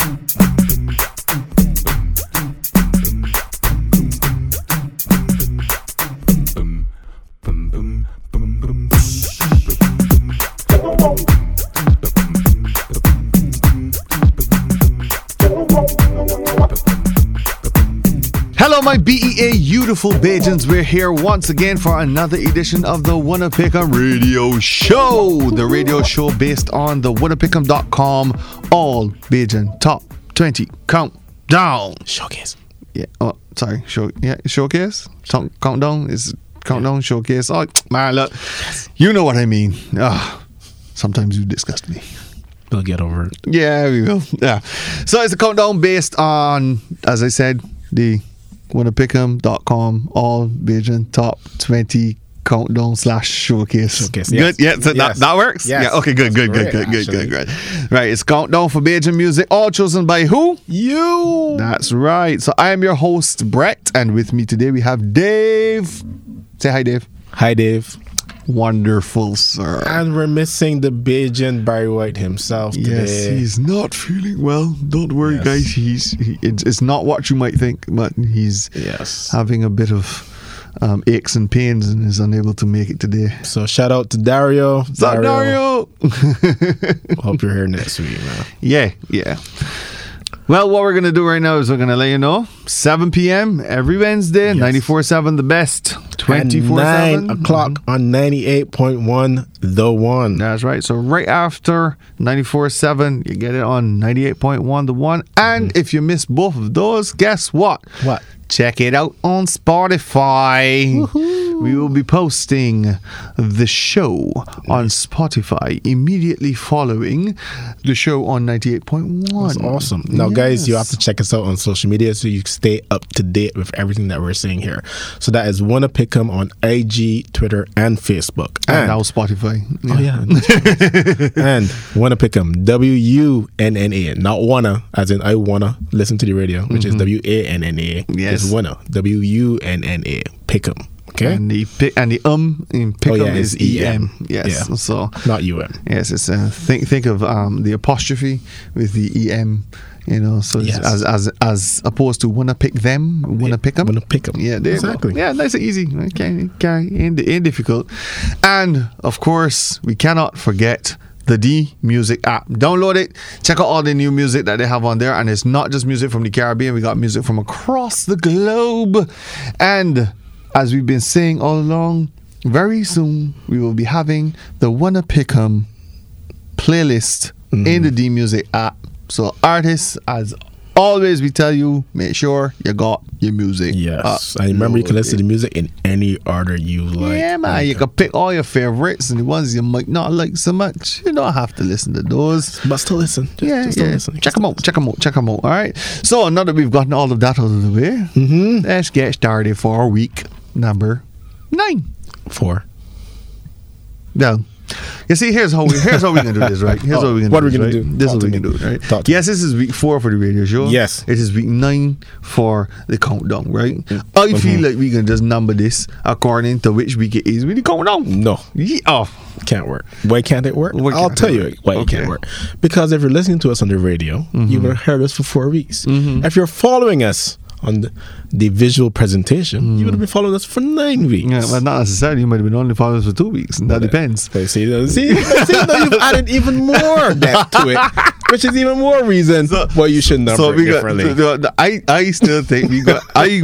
Hello, my BEA beautiful Bajans. We're here once again for another edition of the Wunna Radio Show. The radio show based on the wunnapickem.com all Bajan top 20 countdown. Showcase. Yeah, oh, sorry, show, yeah, showcase? Count, countdown is countdown showcase. Oh, man, look, you know what I mean. Ah, sometimes you disgust me. We'll get over it. Yeah, we will. Yeah. So it's a countdown based on, as I said, the wunnapickem.com all Bajan top 20 countdown slash showcase. Showcase, yes. Good. Yeah, so that, Yes. that works? Yes. Yeah, okay, good, good, good, That's good, good, great, good, good. Right, it's countdown for Bajan music, all chosen by who? You. That's right. So I am your host, Brett, and with me today we have Dave. Say hi, Dave. Hi, Dave. Wonderful, sir. And we're missing the Bajan Barry White himself today. Yes, he's not feeling well. Don't worry, Yes. guys. He's he, it's, it's not what you might think, but he's Yes. having a bit of um, aches and pains and is unable to make it today. So shout out to Dario. What's up, Dario? Hope you're here next week, man. yeah, yeah. Well, what we're gonna do right now is we're gonna let you know 7 p.m. every Wednesday, ninety four seven, the best, 24 Nine 7 o'clock mm-hmm. on 98.1 The One. That's right. So right after 94 7, you get it on 98.1 the one. And mm-hmm. if you miss both of those, guess what? What? Check it out on Spotify. We will be posting the show on Spotify immediately following the show on 98.1. That's awesome. Now, guys, you have to check us out on social media so you stay up to date with everything that we're saying here. So that is Wunna Pick 'em on IG, Twitter, and Facebook. And now Spotify. Oh yeah, and wunna pick 'em W U N N A, not wanna, as in I wanna listen to the radio, which is W A N N A. Mm-hmm. Yes. it's wunna W U N N A. Pick 'em, okay? And the pick and the um in pick Oh, yeah, is EM. EM. Yes. Yeah. So not U M. Yes, it's uh, think think of um, the apostrophe with the em, you know, so Yes. as as as opposed to wanna pick them, wanna pick them, Wanna pick 'em. Yeah. Exactly. Yeah, nice and easy. Okay, okay, ain't, ain't difficult. And of course, we cannot forget the D Music app. Download it. Check out all the new music that they have on there, and it's not just music from the Caribbean. We got music from across the globe, and as we've been saying all along. Very soon we will be having the Wunna Pick 'em playlist in the D Music app. So artists, as always, we tell you, make sure you got your music. Yes, I remember you can listen to the music in any order you like. yeah, man, you can pick all your favorites and the ones you might not like so much. You don't have to listen to those. but still listen. Just, Yeah, just yeah. listen. Check them out. Check them out. Check them out. All right. So now that we've gotten all of that out of the way, Mm-hmm. let's get started for a week number nine. Four. No. You see, here's how we here's how we gonna do this, right? Here's Oh, what we gonna what do. are we this, gonna right? do? This is what we can do, right? Talk yes, this is week four for the radio show. Yes. It is week nine for the countdown, right? Mm. I Mm-hmm. feel like we can just number this according to which week it is with the countdown. No, Yeah. Oh, can't work. Why can't it work? Why I'll tell it you work? why it can't work. Because if you're listening to us on the radio, you would have heard us for four weeks. If you're following us on the, the visual presentation, you would have been following us for nine weeks. yeah, well, not necessarily. You might have been only following us for two weeks, and that depends. Okay, see, see, see now you've added even more depth to it, which is even more reason why you should number So it we got. differently. the- I I still think we got. I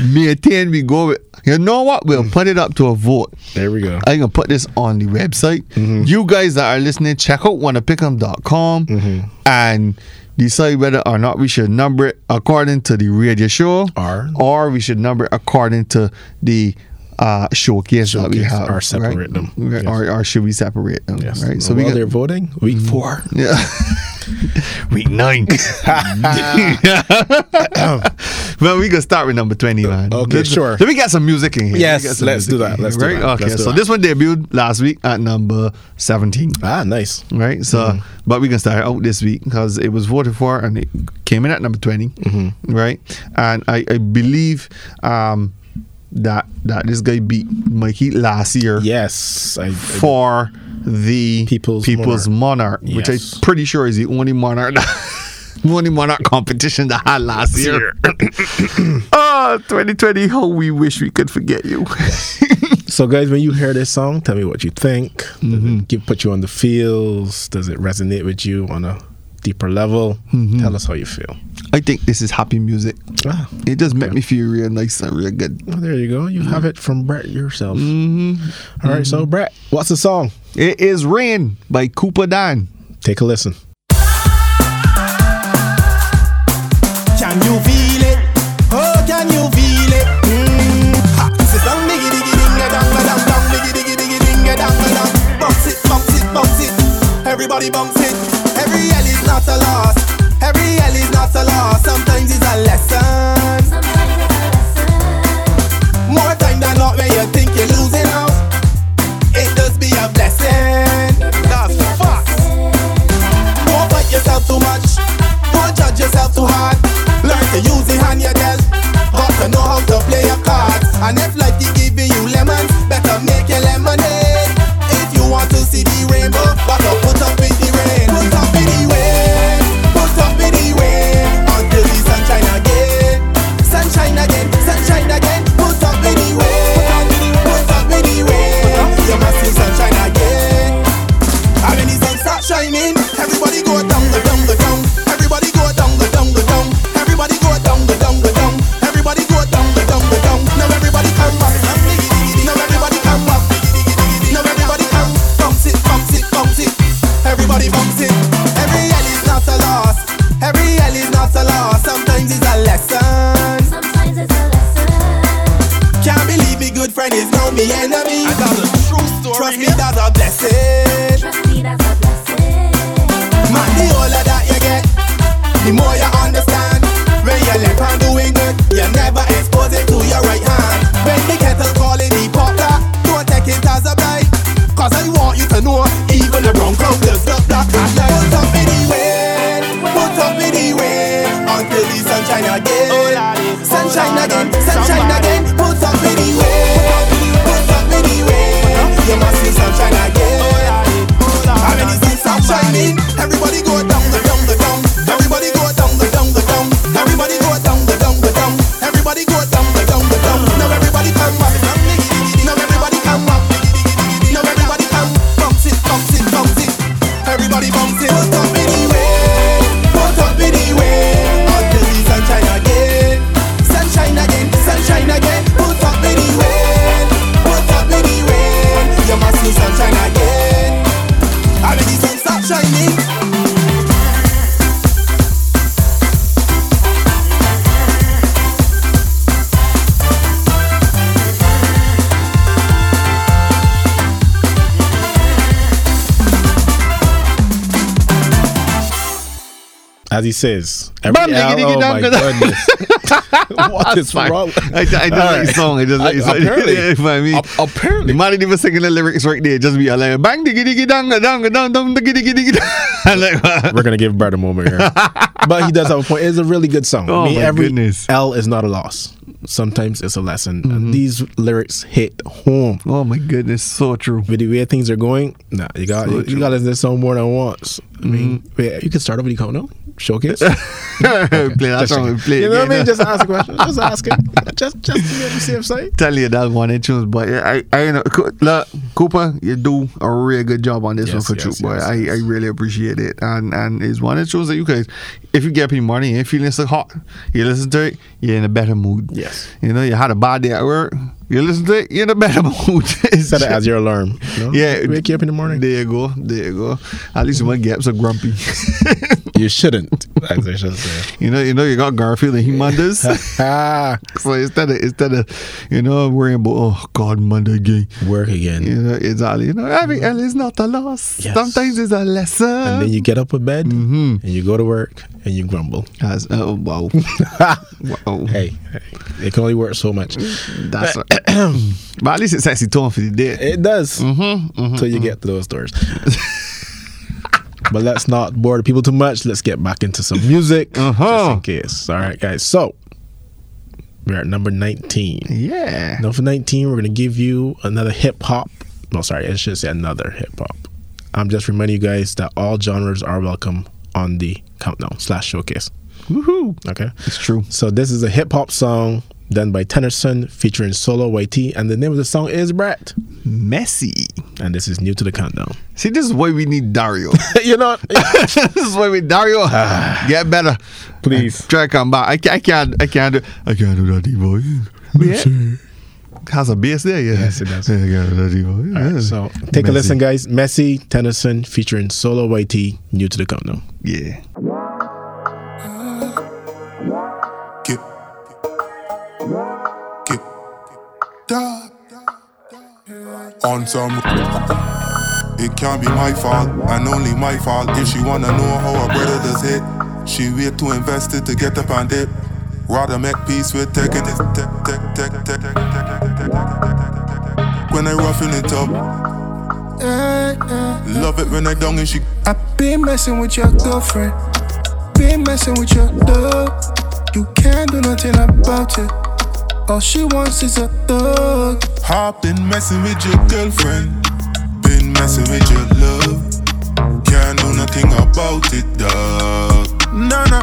maintain we go with. You know what? We'll put it up to a vote. there we go. I'm gonna put this on the website. Mm-hmm. You guys that are listening, check out wunnapickem.com Mm-hmm. and decide whether or not we should number it according to the radio show Or- or we should number it according to the uh, showcase, that we have. or separate right? them. Right, Yes. Or, or should we separate them? Yes. Right. So we while got- they're voting, week four. yeah. Week nine. well, we can start with number 20, man. Okay, Let's- sure. Let me get some music in here. Yes, let's do that. here, Let's do right? that. Okay, Let's so this one debuted last week at number 17. Ah, nice. Right, so Mm-hmm. but we can start out this week because it was voted for and it came in at number 20 Mm-hmm. right? And I, I believe um, that that this guy beat Mikey last year Yes, I, I for the People's People's Monarch, which Yes. I'm pretty sure is the only monarch that, Money Monarch competition that had last year. oh, 2020, how we wish we could forget you. So, guys, when you hear this song, tell me what you think. Mm-hmm. it give, put you on the feels? Does it resonate with you on a deeper level? Mm-hmm. Tell us how you feel. I think this is happy music. Ah, It just make me feel real nice and real good. well, there you go. You have it from Brett yourself. Mm-hmm. All right, so Brett, what's the song? It is Rain by Cooper Dan. Take a listen. Can you feel it? Oh, can you feel it? Mm. Ha. Sit down, diggy diggy ding a dong a dong dong, diggy diggy diggy ding a dong a dong. Bounce it, bounce it, bounce it. Everybody bounce it. Every L is not a loss. Every L is not a loss. Sometimes it's a lesson. More time than not when you think you're losing out. It does be a blessing. That's facts. Don't fight yourself too much. Don't judge yourself too hard. Learn to use the hand you dealt. Got to know how to play your cards. And if life you says, every Bam, diggy, oh my goodness. what is Fine. wrong? I, I just like the song. I just like the song. Apparently. You know I mean? Ap- apparently. The man ain't even singing the lyrics right there. Just be like, bang, diggy, diggy, dong, dong, dong, dong, diggy, diggy, diggy. Like, We're gonna give Brett a moment here, but he does have a point. It's a really good song. Oh I mean, my every goodness. L is not a loss. Sometimes it's a lesson. Mm-hmm. And these lyrics hit home. oh my goodness, so true. With the way things are going, nah, you got So you. Mm-hmm. got to listen to this song more than once. I mean, yeah, you can start with the count showcase. play that Just song checking. play it you know what I mean? Just ask a question. Just ask it. Just just to be on the safe side. tell you that one in tunes, but I, I know, look, Cooper, you do a really good job on this Yes, one for yes, Troop, boy. yes, I, yes. I really appreciate it, and and it's one of the tunes that you guys, if you get the morning and feeling so hot, you listen to it, you're in a better mood. Yes. you know, you had a bad day at work, you listen to it, you're in a better mood. It's Set it as your alarm. You know? Yeah, wake you up in the morning. There you go, there you go. At least you won't get so grumpy. You shouldn't. As I should say. you know, you know, you got Garfield and he Mondays. so instead of instead of you know worrying about oh God Monday again. work again. You know, exactly. You know, every L is not a loss. Yes. Sometimes it's a lesson. And then you get up in bed Mhm. and you go to work and you grumble. As, oh, wow. wow. Hey, hey, it can only work so much. That's But at least it's sexy tone for the day. It does Mm-hmm, until you get to those doors. but let's not bore the people too much. Let's get back into some music, Uh-huh. just in case. All right, guys. So we're at number nineteen. Yeah. Number nineteen, we're gonna give you another hip hop. No, sorry, I should say another hip hop. I'm just reminding you guys that all genres are welcome on the countdown slash showcase. Woohoo! Okay. It's true. So this is a hip hop song done by Tennyson featuring Solo YT, and the name of the song is Brat. Messy. And this is new to the countdown. See, this is why we need Dario. you know, this is why we Dario. Ah. Get better, Please. Try to come back. I, I can't. I can't do. I can't do that, Evo. Yeah. Has a bass there, yeah. Yes, it does. Yeah, I can't do that, Evo. All right, Yeah. so take a listen, guys. Messi, Tennyson featuring Solo YT, new to the countdown. Yeah. Get, get, da. On some, it can't be my fault and only my fault. If she wanna know how her brother does it, she wait to invest it to get up and dip. Rather make peace with taking it. When I roughing it up. Love it when I down and she. I been messing with your girlfriend. Been messing with your dog. You can't do nothing about it. All she wants is a thug. I've been messing with your girlfriend. Been messing with your love. Can't do nothing about it, dog. Nah, nah,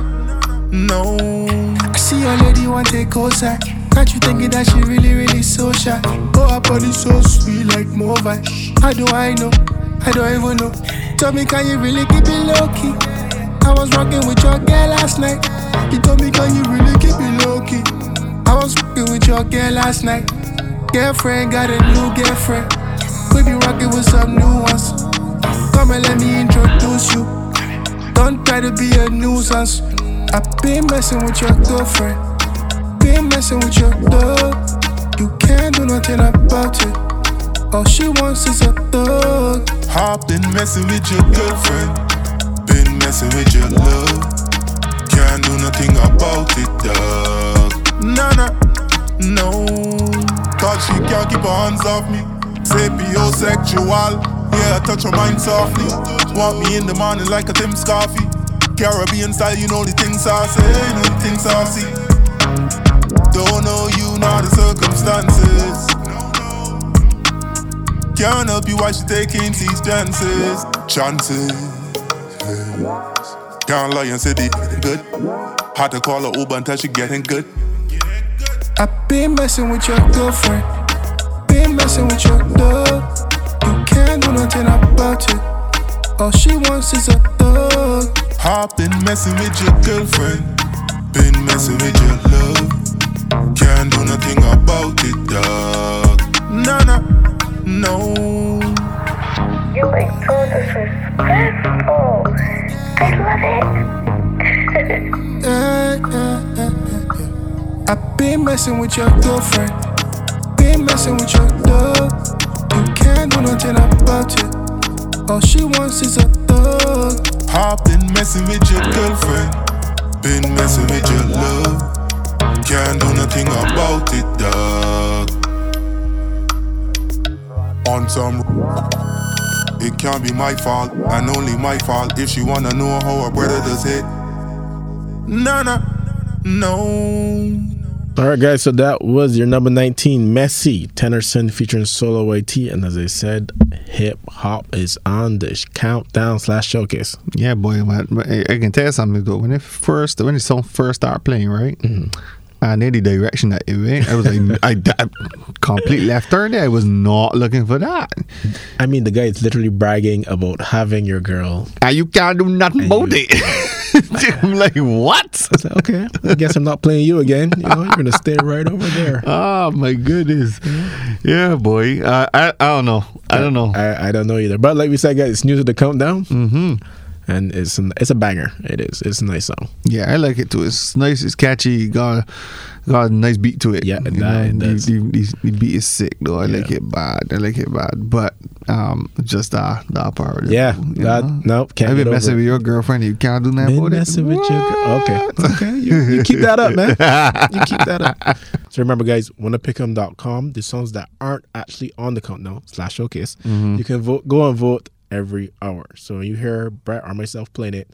no. See your lady want take cosign. Got you thinking that she really, really so shy. Oh, her body so sweet like Mova. How do I know? I don't even know. Tell me, can you really keep it low key? I was rocking with your girl last night. You told me, can you really keep it low key? I was rocking with your girl last night. Girlfriend got a new girlfriend. We be rocking with some new ones. Come and let me introduce you. Don't try to be a nuisance. I been messing with your girlfriend. Been messing with your dog. You can't do nothing about it. All she wants is a thug. Hop been messing with your girlfriend, been messing with your love. Can't do nothing about it, dog. Nah, nah, no. Cause she can't keep her hands off me. Sapiosexual, yeah, I touch her mind softly. Want me in the morning like a Tim Scarfy. Caribbean style, you know the things you know the things saucy. Don't know you, know the circumstances. Can't help you why she taking these chances. Chances. Can't lie and say they good. Had to call her Uber until she getting good. I been messing with your girlfriend. Been messing with your dog. You can't do nothing about it. All she wants is a thug. Hop been messing with your girlfriend. Been messing with your love. Can't do nothing about it, dog. Nah, nah, no. You are so disrespectful. I love it. Eh, eh, eh, eh, eh. I been messing with your girlfriend. Been messing with your dog. You can't do nothing about it. All she wants is a thug. Hop been messing with your girlfriend. Been messing with your love. Can't do nothing about it, dog. On some. It can't be my fault, and only my fault if she wanna know how her brother does it. Nah, nah, no. All right, guys. So that was your number 19, Messi, Tennyson featuring Solo YT. And as I said, hip hop is on the sh- countdown slash showcase. Yeah, boy. Man, I I can tell you something though. When it first, when the song first started playing, right? Mm-hmm. And in the direction that it went, I was like, I, I completely left turn there. I was not looking for that. I mean, the guy is literally bragging about having your girl. And you can't do nothing about it. I'm like, what? I said, okay, I guess I'm not playing you again. You know, you're gonna stay right over there. Oh my goodness. Yeah, boy. Uh, I I don't know. I don't know. I, I don't know either. But like we said, guys, it's new to the countdown, mm-hmm. and it's an, it's a banger. It is. It's a nice song. Yeah, I like it too. It's nice. It's catchy. Got got a nice beat to it. Yeah, You does, it the. The, the- beat is sick though. I like it bad. I like it bad. But um, just uh, the part. Yeah, that know? nope can't I've been messing it. with your girlfriend. You can't do nothing about messing it. with your girl. Okay, okay. You, you keep that up, man. You keep that up. So remember, guys, wunnapickem.com. The songs that aren't actually on the countdown slash showcase, Mm-hmm. you can vote. Go and vote every hour. So when you hear Brett or myself playing it,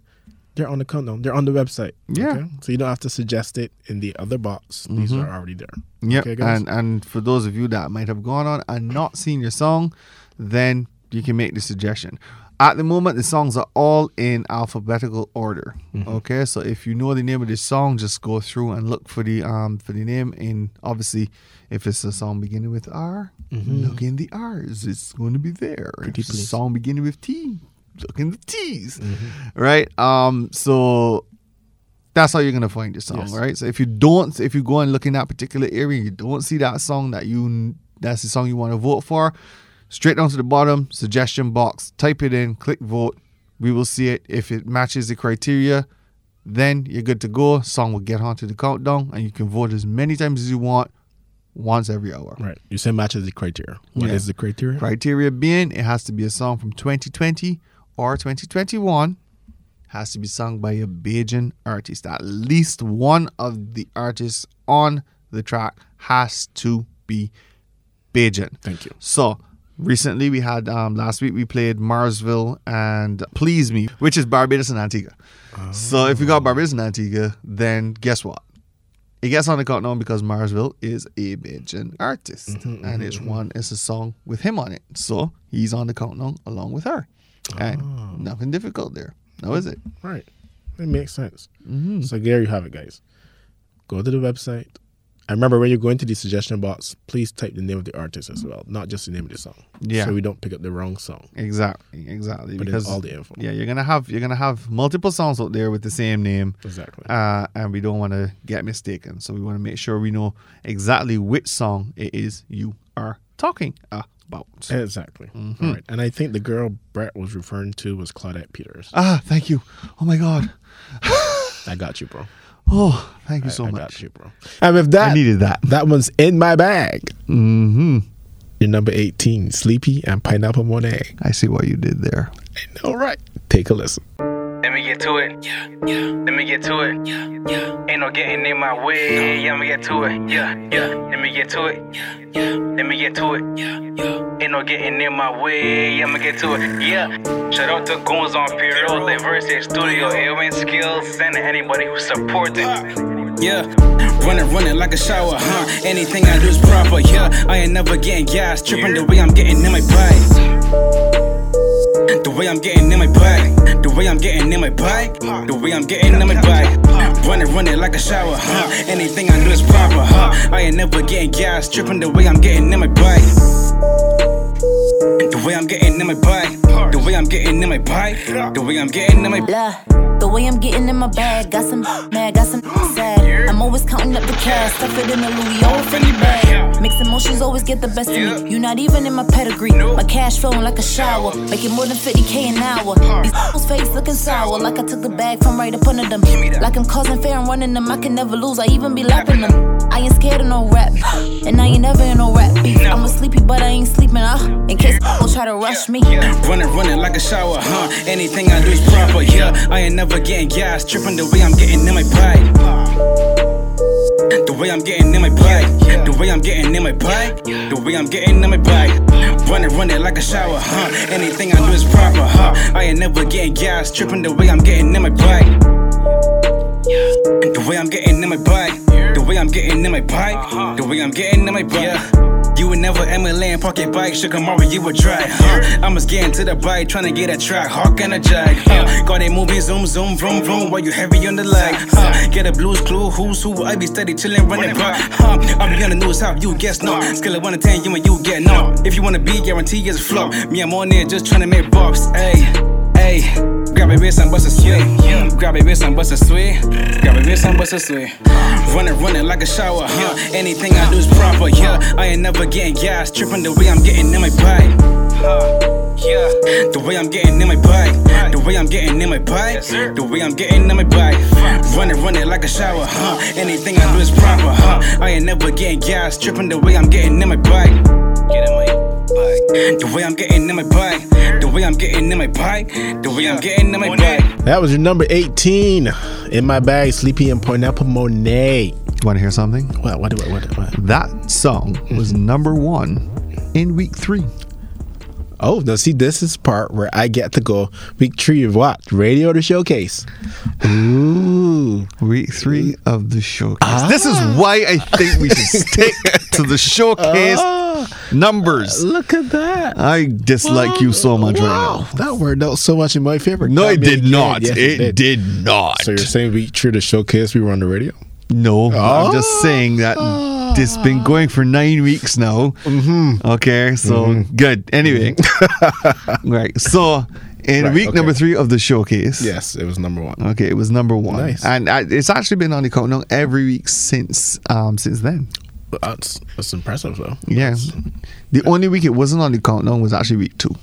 they're on the countdown. They're on the website. Yeah. okay? So you don't have to suggest it in the other box. These are already there. Yep. Okay, and and for those of you that might have gone on and not seen your song, then you can make the suggestion. At the moment, the songs are all in alphabetical order. Mm-hmm. Okay, so if you know the name of the song, just go through and look for the um for the name. In obviously, if it's a song beginning with R, look in the R's. It's going to be there. if it's a song beginning with T, look in the T's. Right. Um. So that's how you're gonna find your song, Yes. right? So if you don't, if you go and look in that particular area, you don't see that song that you that's the song you want to vote for. Straight down to the bottom, suggestion box, type it in, click vote. We will see it. If it matches the criteria, then you're good to go. Song will get onto the countdown, and you can vote as many times as you want, once every hour. Right. You say matches the criteria. What is Yeah. the criteria? Criteria being, it has to be a song from 2020 or 2021. Has to be sung by a Bajan artist. At least one of the artists on the track has to be Bajan. Thank you. So recently we had um last week we played Marsville and Please Me, which is Barbados and Antigua. So if you got Barbados and Antigua, then guess what? It gets on the countdown because Marsville is a Bajan artist, and it's one it's a song with him on it. So he's on the countdown along with her, and nothing difficult there. No, is it? Right. It makes sense. Mm-hmm. So there you have it, guys. Go to the website. And remember, when you go into the suggestion box, please type the name of the artist as well, not just the name of the song. Yeah. So we don't pick up the wrong song. Exactly, exactly. In because all the info. yeah, you're gonna have you're gonna have multiple songs out there with the same name. Exactly. uh, and we don't want to get mistaken. So we want to make sure we know exactly which song it is you are talking about. Exactly. Mm-hmm. All right. And I think the girl Brett was referring to was Claudette Peters. Ah, thank you. Oh my God. I got you, bro. Oh, thank you so I much. got you, bro. And with that, I needed that. that one's in my bag. Mm-hmm. Your number 18, Sleepy and Pineapple Monet. I see what you did there. All right. Take a listen. Let me get to it. Yeah, yeah. Let me get to it. Yeah, yeah. Ain't no getting in my way. Yeah, let me get to it. Yeah, yeah. Let me get to it. Yeah, yeah. Let me get to it. Yeah, yeah. Ain't no getting in my way. Yeah, I'ma get to it. Yeah. Shout out to Goons on Piro, Diversity Studio, Airwin Skills, and anybody who's supporting. Yeah, running, running like a shower, huh? Anything I do is proper, yeah. I ain't never getting gas, tripping the way I'm getting in my bike. The way I'm getting in my bag, the way I'm getting in my bike, the way I'm getting in my bike. Running, running like a shower, huh? Anything I do is proper, huh? I ain't never getting gas, tripping the way I'm getting in my bike. The way I'm getting in my bike, the way I'm getting in my bike, the way I'm getting in my Blah. The way I'm getting in my bag, got some mad, got some sad. I'm always counting up the cash, stuff it in a Louis old Fendi bag. Mixed emotions always get the best of me. You're not even in my pedigree. My cash flowing like a shower, making more than 50k an hour. These people's face looking sour, like I took the bag from right up under them. Like I'm causing fear and running them. I can never lose, I even be lapping them. I ain't scared of no rap, and I ain't never in no rap beef. I'm a sleepy, but I ain't sleeping. Uh, in case people try to rush me. Running, running like a shower, huh? Anything I do is proper, yeah. I ain't never getting gas, tripping the way I'm getting in my bike. The way I'm getting in my bike, the way I'm getting in my bike, the way I'm getting in my bike. Running, running like a shower, huh? Anything I do is proper, huh? I ain't never getting gas, tripping the way I'm getting in my bike. The way I'm getting in my bike, the way I'm getting in my bike, uh-huh. the way I'm getting in my bike. You would never Emily pocket bike, come over, you would try, huh? I'm just getting to the bike, trying to get a track, hawk and a jag, huh? Got it moving, zoom, zoom, vroom, vroom, while you heavy on the leg, huh? Get a blues clue, who's who, I be steady chillin', running by, huh? I be on the news, how you guess no. Scale of 1 to 10, you and you get no. If you wanna be, guarantee it's a flop. Me, I'm on there just trying to make bucks, ayy, Grab a wrist and bust a sway. Grab a wrist and bust a sway. Grab a wrist and bust a sway. Running, running like a shower, huh? Anything I do is proper, yeah. I ain't never getting gas, tripping the way I'm getting in my bike. Yeah. The way I'm getting in my bike, the way I'm getting in my bike, the way I'm getting in my bike. Running, running like a shower, huh? Anything I do is proper, huh? I ain't never getting gas, tripping the way I'm getting in my bike. Get in my bike. The way I'm getting in my bike, way I'm getting in my bike, the way I'm getting in my bike. That was your number 18 in my bag, Sleepy and Pineapple Monet. You want to hear something? What, what, what, what, what? That song was number one in week three. Oh, now see, this is part where I get to go week three of what? Radio to showcase. Ooh. Week three of the showcase. This is ah. why I think we should stick to the showcase ah. numbers. Uh, look at that. I dislike you so much right Wow, now. that worked out so much in my favor. No, it did not. Yes, it did. not. So you're saying we through the showcase we were on the radio? No, I'm Oh. just ah. saying that this been going for nine weeks now. Mm-hmm. Okay, so good. Anyway, right. So in Right, week okay. number three of the showcase, Yes, it was number one. Okay, it was number one, Nice. and uh, it's actually been on the countdown every week since um since then. That's that's impressive though. Yeah, the only week it wasn't on the countdown was actually week two.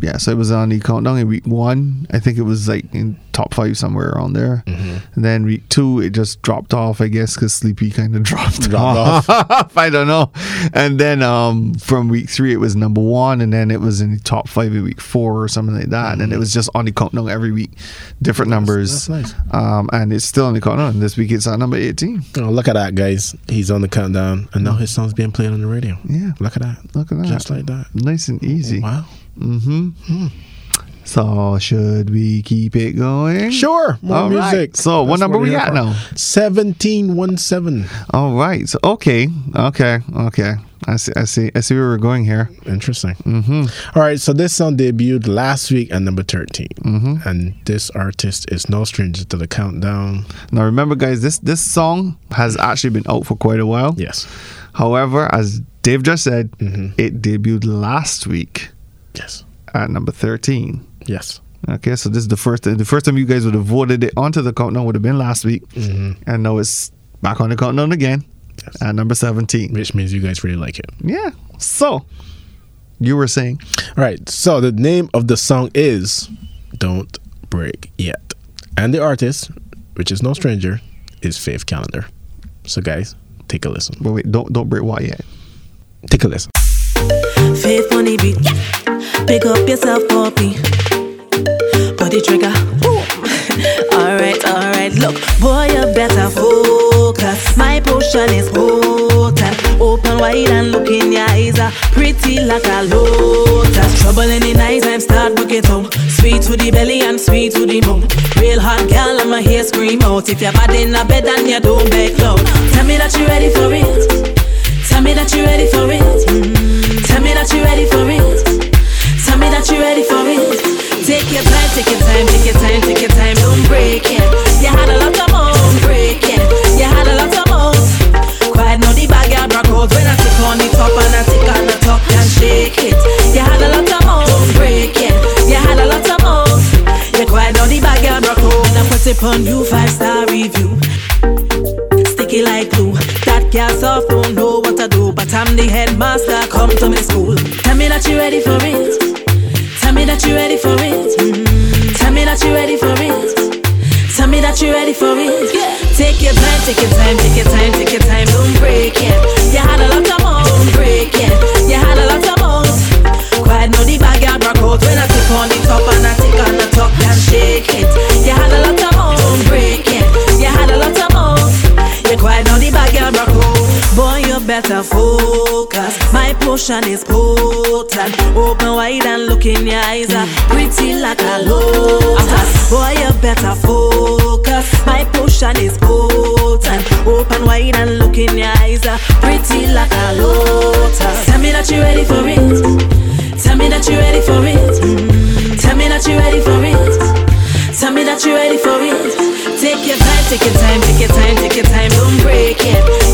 Yeah, so it was on the countdown in week one. I think it was like in top five somewhere around there. Mm-hmm. And then week two, it just dropped off, I guess, because Sleepy kind of dropped, Dropped off. I don't know. And then um, from week three, it was number one, and then it was in the top five in week four or something like that. And then it was just on the countdown every week, different numbers. Mm-hmm. that's nice. Um, and it's still on the countdown. And this week it's at number 18. Oh, look at that, guys. He's on the countdown, and now his song's being played on the radio. Yeah. Look at that. Look at that. Just like that. Nice and easy. Wow. So should we keep it going? Sure. More All right. music. So what number we here at for. now? 1717. All right. So okay, okay, okay. I see. I see. I see where we're going here. Interesting. Mm-hmm. right. So this song debuted last week at number 13. Mm-hmm. And this artist is no stranger to the countdown. Now remember, guys, this this song has actually been out for quite a while. Yes. However, as Dave just said, Mm-hmm. it debuted last week Yes. at number thirteen. Yes. Okay, so this is the first the first time you guys would have voted it onto the countdown would have been last week, and now it's back on the countdown again Mm-hmm. Yes. at number seventeen. Which means you guys really like it. Yeah. So you were saying All right. So the name of the song is Don't Break Yet. And the artist, which is no stranger, is Faith Callender. So guys, take a listen. But wait, don't don't break what yet. Take a listen. Faith on the beat. Pick up yourself, puppy. Body trigger. Alright, alright. Look, boy, you better focus. My potion is potent. Open wide and look in your eyes. Are pretty like a lotus. Trouble in the night time, start book it out. Sweet to the belly and sweet to the mouth. Real hot girl, I'ma hear scream out. If you're bad in a bed and you don't back loud. Tell me that you're ready for it. Tell me that you're ready for it. Mm. Tell me that you're ready for it. Tell me that you're ready for it. Take your time, take your time, take your time, take your time. Don't break it. You had a lot of moves. Break it. You had a lot of moves. Quiet, now the bag I broke out when I tick on the top and I tick on the top and shake it. You had a lot of moves. Break it. You had a lot of moves. You quiet, now the bag I broke out. Now put it on you five star review sticky like glue. That girl soft don't know what to do, but I'm the headmaster. Come to me school. Tell me that you're ready for it. That you're ready for it. Tell me that you're ready for it. Tell me that you're ready for it. Take your time, take your time, take your time, take your time. Don't break it. Potion is potent. Open wide and look in your eyes. Are pretty like a lotus. Boy, you better focus. My potion is potent. Open wide and look in your eyes. Are pretty like a lotus. Tell me that you're ready for it. Tell me that you're ready for it. Tell me that you're ready for it. Tell me that you're ready for it. Take your time, take your time, take your time, take your time. Don't break it.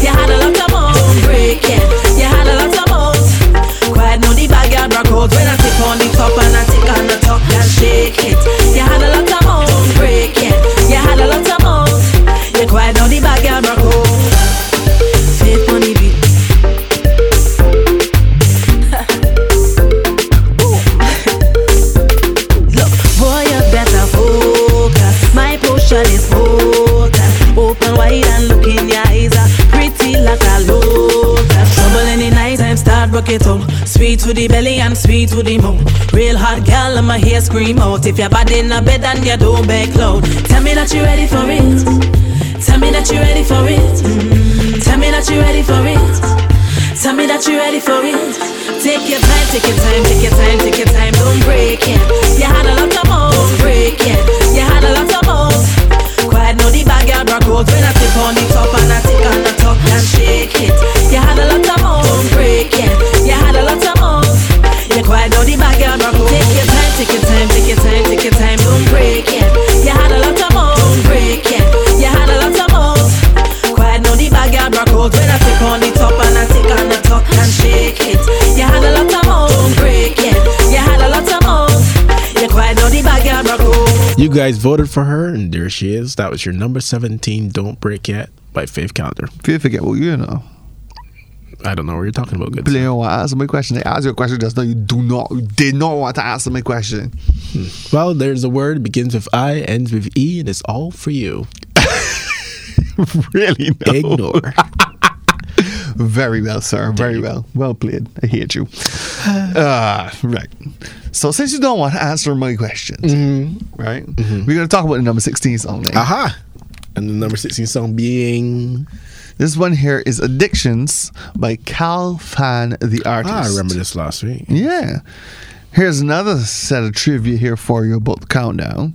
To the belly and sweet to the mouth. Real hot girl, I'ma hear scream out. If you're bad in a bed and you don't back loud. Tell me that you're ready for it. Tell me that you're ready for it. Mm. Tell me that you ready for it. Tell me that you ready for it. Take your time, take your time, take your time, take your time, don't break it. You had a lot of moves, break it. You had a lot of moves. Quiet, know the bag girl broke out when I tip on the top and I tick on the top and shake it. You had a lot of moves, break it. You quiet, know the bag girl broke. Take your time, take your time, take your time, take your time, don't break it. You had a lot of moves, break it. You had a lot of moves. Quiet, know the bag girl broke when I tip on the top and I tick on the top and shake it. You had a lot of moves, break it. You had a lot of moves. You quiet, know the bag girl broke. You guys voted for her, and there she is. That was your number 17, Don't Break Yet by Faith Callender. If you forget, well, you know. I don't know what you're talking about. Good. Player want to answer my question. They asked you a question just now. You do not, you did not want to answer my question. Hmm. Well, there's a word begins with I, ends with E, and it's all for you. really? No. Ignore. Very well, sir. Very well. Well played. I hate you. Uh, right. So since you don't want to answer my questions, mm-hmm. right? Mm-hmm. We're going to talk about the number 16 song now. Aha! And the number 16 song being. This one here is Addictions by Cal Fan the Artist. Ah, I remember this last week. Yeah. Here's another set of trivia here for you about the countdown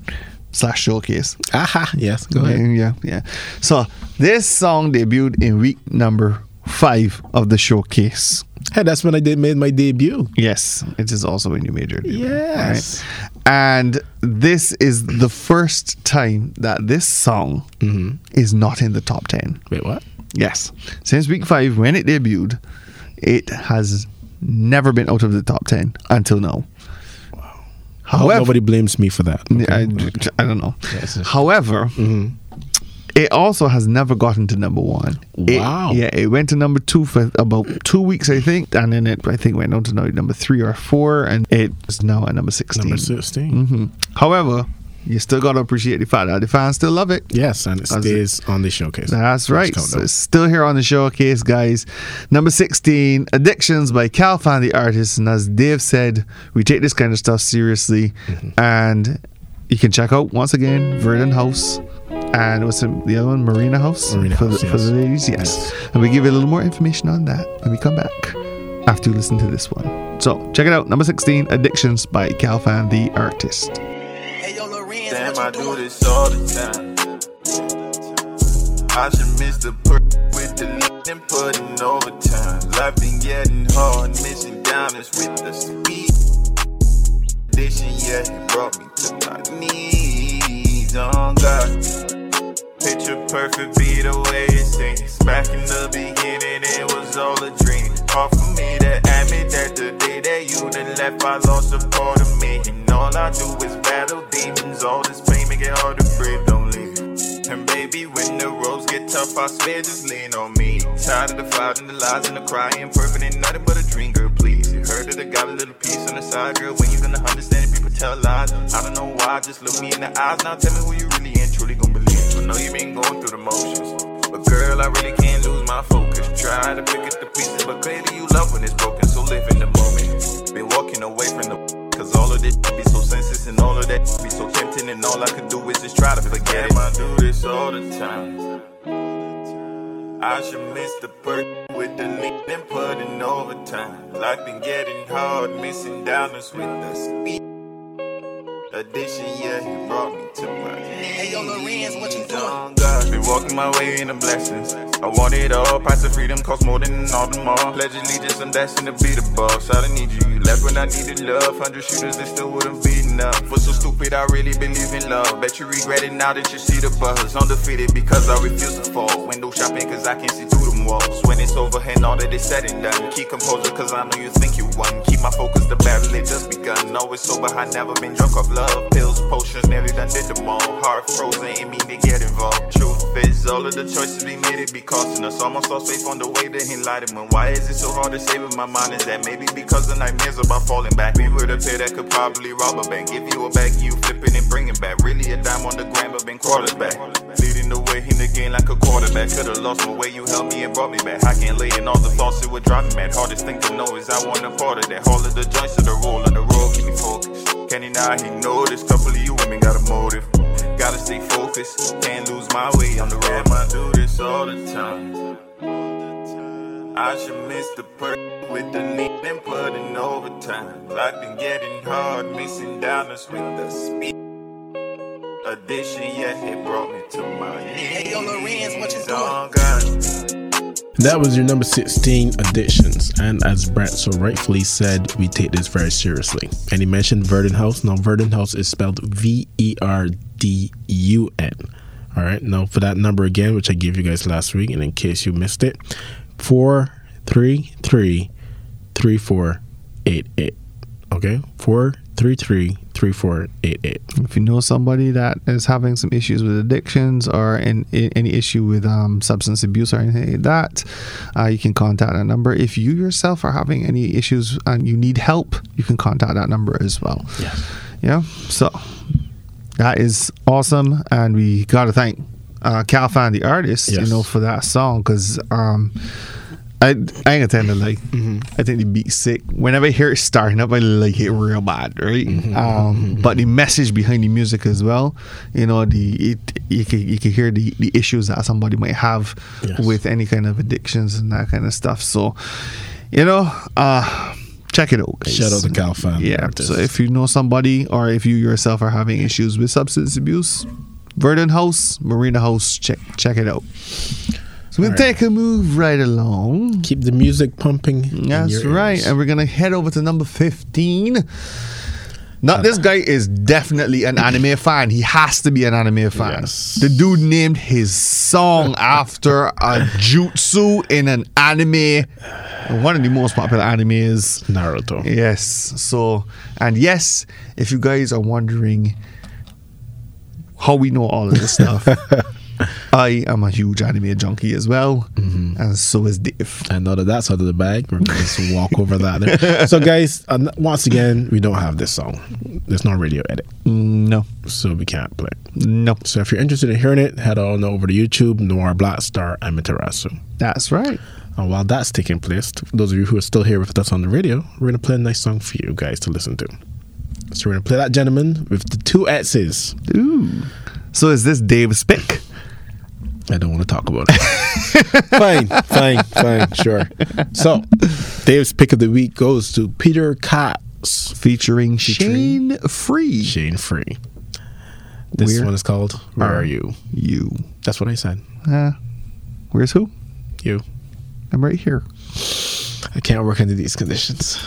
slash showcase. Aha! Yes, go ahead. Yeah, yeah. So this song debuted in week number five of the showcase. Hey, that's when I did made my debut. Yes, it is also when you made your debut. Yes. right? And this is the first time that this song mm-hmm. is not in the top 10. Wait, what? Yes. Since week five, when it debuted, it has never been out of the top 10 until now. Hope However, nobody blames me for that. Yeah, I, I don't know. Yes. However, mm-hmm. It also has never gotten to number one. It- Wow. yeah, it went to number two for about two weeks, I think, and then it I think went on to number three or four, and it is now at number sixteen. Number 16. hmm However, you still gotta appreciate the fact that the fans still love it. Yes, and it stays on the showcase. That's right. So it's still here on the showcase, guys. Number 16, Addictions by Cal Fan, the artist. And as Dave said, we take this kind of stuff seriously. Mm-hmm. And you can check out, once again, Verdun House. And what's the the other one? Marina House? Marina for, House, the, for the ladies? Yes. And we give you a little more information on that when we come back after you listen to this one. So check it out. Number 16, Addictions by Cal Fan, the artist. hey Damn, I do this all the time. I should miss the perk with the lead and putting overtime. Life been getting hard, missing downers with the speed. Addiction, yeah, it brought me to my knees. On God, picture perfect, be the way it seems. Back in the beginning, it was all a dream. Hard for me to admit that the day that you done left, I lost a part of me. And all I do is battle demons. All this pain make it hard to breathe. Don't leave. And baby, when the roads get tough, I swear just lean on me. Tired of the fight and the lies and the crying. Perfect ain't nothing but a dream, girl. Please, heard that I got a little piece on the side, girl. When you gonna understand it? People tell lies. I don't know why. Just look me in the eyes now. Tell me who you really and truly gonna believe. I know you been going through the motions. But girl, I really can't lose my focus. Try to pick up the pieces, but clearly you love when it's broken. So live in the moment. Been walking away from the Cause all of this be so senseless and all of that be so tempting and all I could do is just try to forget it. I do this all the time. I should miss the perk with the lean and putting overtime. Life been getting hard, missing downers with the speed. Addiction, yeah, he brought me to my. Hey, yo, Lorenz, what you doing? Been walking my way in the blessings. I want it all. Price of freedom costs more than all them all. Pledge allegiance, I'm destined to be the boss. I don't need you. You left when I needed love. Hundred shooters, they still wouldn't be enough. Was so stupid, I really believe in love. Bet you regret it now that you see the buzz. Undefeated because I refuse to fall. Window shopping cause I can't see through them walls. When it's over and all that is said and done. Keep composure cause I know you think you won. Keep my focus, the battle it just begun. Always sober, I never been drunk off love. Pills, potions, nearly done did them all. Heart frozen, ain't mean to get involved. Truth is, all of the choices we made it be costing us. Almost lost faith on the way to enlightenment. Why is it so hard to save in my mind? Is that maybe because the nightmares about falling back? We were the pair that could probably rob a bank. Give you a bag, you flipping and bringing back. Really a dime on the gram, but been quarterback. Leading the way in the game like a quarterback. Could've lost my way, you held me and brought me back. I can't lay in all the thoughts it would drive me mad. Hardest thing to know is I want a part of that. All of the joints of the roll on the road, keep me focused. Kenny now he know this. Couple of you women got a motive. Gotta stay focused, can't lose my way on the road. I do this all the time. I should miss the perk with the need and put in overtime. Life been getting hard, missing down us with the speed. Addiction, yeah, it brought me to my knees. Hey, yo, Lorenz, what you doing? That was your number 16 additions. And as Brett so rightfully said, we take this very seriously. And he mentioned Verdun House. Now, Verdun House is spelled V E R D U N. All right. Now, for that number again, which I gave you guys last week, and in case you missed it, 433 3488. Okay. 433 3488. If you know somebody that is having some issues with addictions or in, in any issue with um, substance abuse or anything like that, uh, you can contact that number. If you yourself are having any issues and you need help, you can contact that number as well. Yeah. Yeah. So that is awesome, and we gotta thank uh, Cal Fan, the artist, Yes. you know, for that song because um, I I ain't gonna tell you like I think the beat's sick. Whenever I hear it starting up, I like it real bad, right? Um, but the message behind the music as well, you know, the it you can you can hear the the issues that somebody might have Yes. with any kind of addictions and that kind of stuff. So, you know, uh. Check it out. guys. Shout out to Cal Fan, Yeah. So if you know somebody or if you yourself are having issues with substance abuse, Verdun House, Marina House, check check it out. So we'll right. take a move right along. Keep the music pumping. That's right. ears. And we're gonna head over to number 15. Now, uh, this guy is definitely an anime fan. He has to be an anime fan. Yes. The dude named his song after a jutsu in an anime, one of the most popular animes. Naruto. Yes. So, and yes, if you guys are wondering how we know all of this stuff, I am a huge anime junkie as well, and so is Dave. And now that that's out of the bag, we're going to walk over that. There. So, guys, uh, once again, we don't have this song. There's no radio edit, No, so we can't play. it. no, So, if you're interested in hearing it, head on over to YouTube, Noir Black Star Amaterasu. that's right. And while that's taking place, those of you who are still here with us on the radio, we're going to play a nice song for you guys to listen to. So, we're going to play that gentleman with the two X's. Ooh. So is this Dave Spick? I don't want to talk about it. fine, fine, fine, sure. So, Dave's pick of the week goes to Peter Katz, Featuring, Shane Free. Shane Free. This Where one is called Where are Are You? You. That's what I said. Uh, where's who? You. I'm right here. I can't work under these conditions.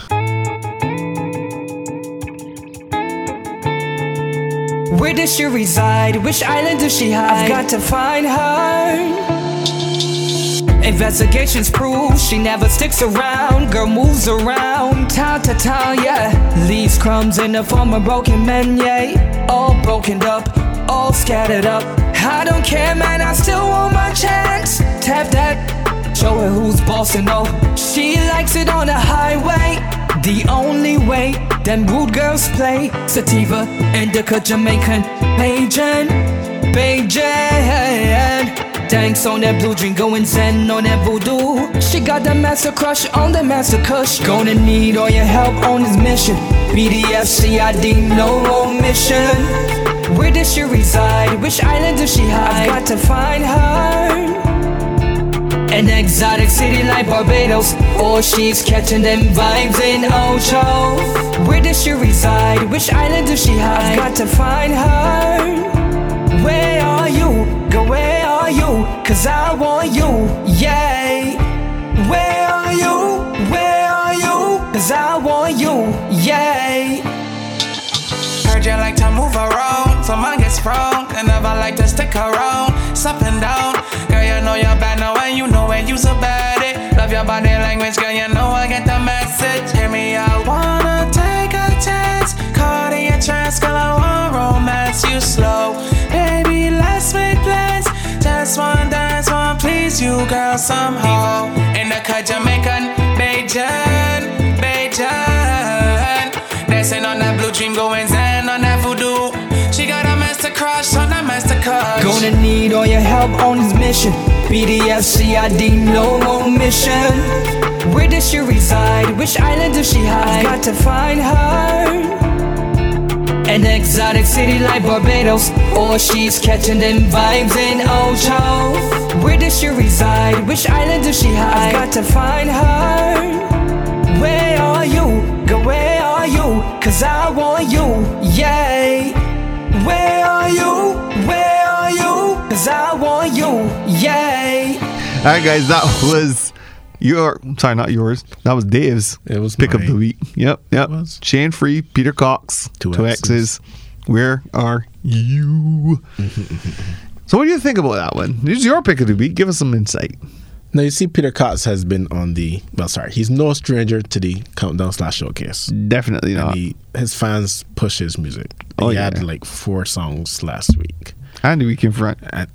Where does she reside? Which island does she hide? I've got to find her. Investigations prove she never sticks around. Girl moves around town to town, yeah. Leaves crumbs in the form of broken men, yeah. All broken up, all scattered up. I don't care, man, I still want my chance. Tap that, show her who's boss and oh, all. She likes it on the highway. The only way them rude girls play Sativa, Indica, Jamaican, Bajan, Bajan. Thanks on that blue dream, going zen on that voodoo. She got the master crush on the master kush. Gonna need all your help on this mission. BDF, CID, no omission. Where does she reside? Which island does she hide? I've got to find her. An exotic city like Barbados, or she's catching them vibes in Ocho. Where does she reside? Which island does she hide? I've got to find her. Where are you? Girl, where are you? Cause I want you, yay. Where are you? Where are you? Cause I want you, yay. Heard you like to move around, so mine gets sprung. And never like to stick around, it's up and down. You know you're bad now, and you know when you's about it. Eh, love your body language, girl, you know I get the message. Hear me, I wanna take a chance. Caught in your trance, girl, I want romance. You slow, baby, let's make plans. Just one dance, one please you, girl, somehow. In the cut, Jamaican, Bajan, Bajan. Dancing on that blue dream, going zen Need all your help on this mission. BDF, CID, no omission. Where does she reside? Which island does she hide? I've got to find her. An exotic city like Barbados, or she's catching them vibes in Ocho. Where does she reside? Which island does she hide? I've got to find her. Where are you? Girl, where are you? Cause I want you, yeah. Where are you? Where are you? Cause I want you, yeah. All right, guys, that was your. Sorry, not yours. That was Dave's. It was pick of the week. Yep, yep. was. Shane Free, Peter Cox, Two two X's. Where are you? so, what do you think about that one? This is your pick of the week. Give us some insight. Now you see, Peter Cox has been on the. Well, sorry, he's no stranger to the countdown slash showcase. Definitely And not. he, his fans push his music. Oh, he yeah. had like four songs last week. And the week in front. and,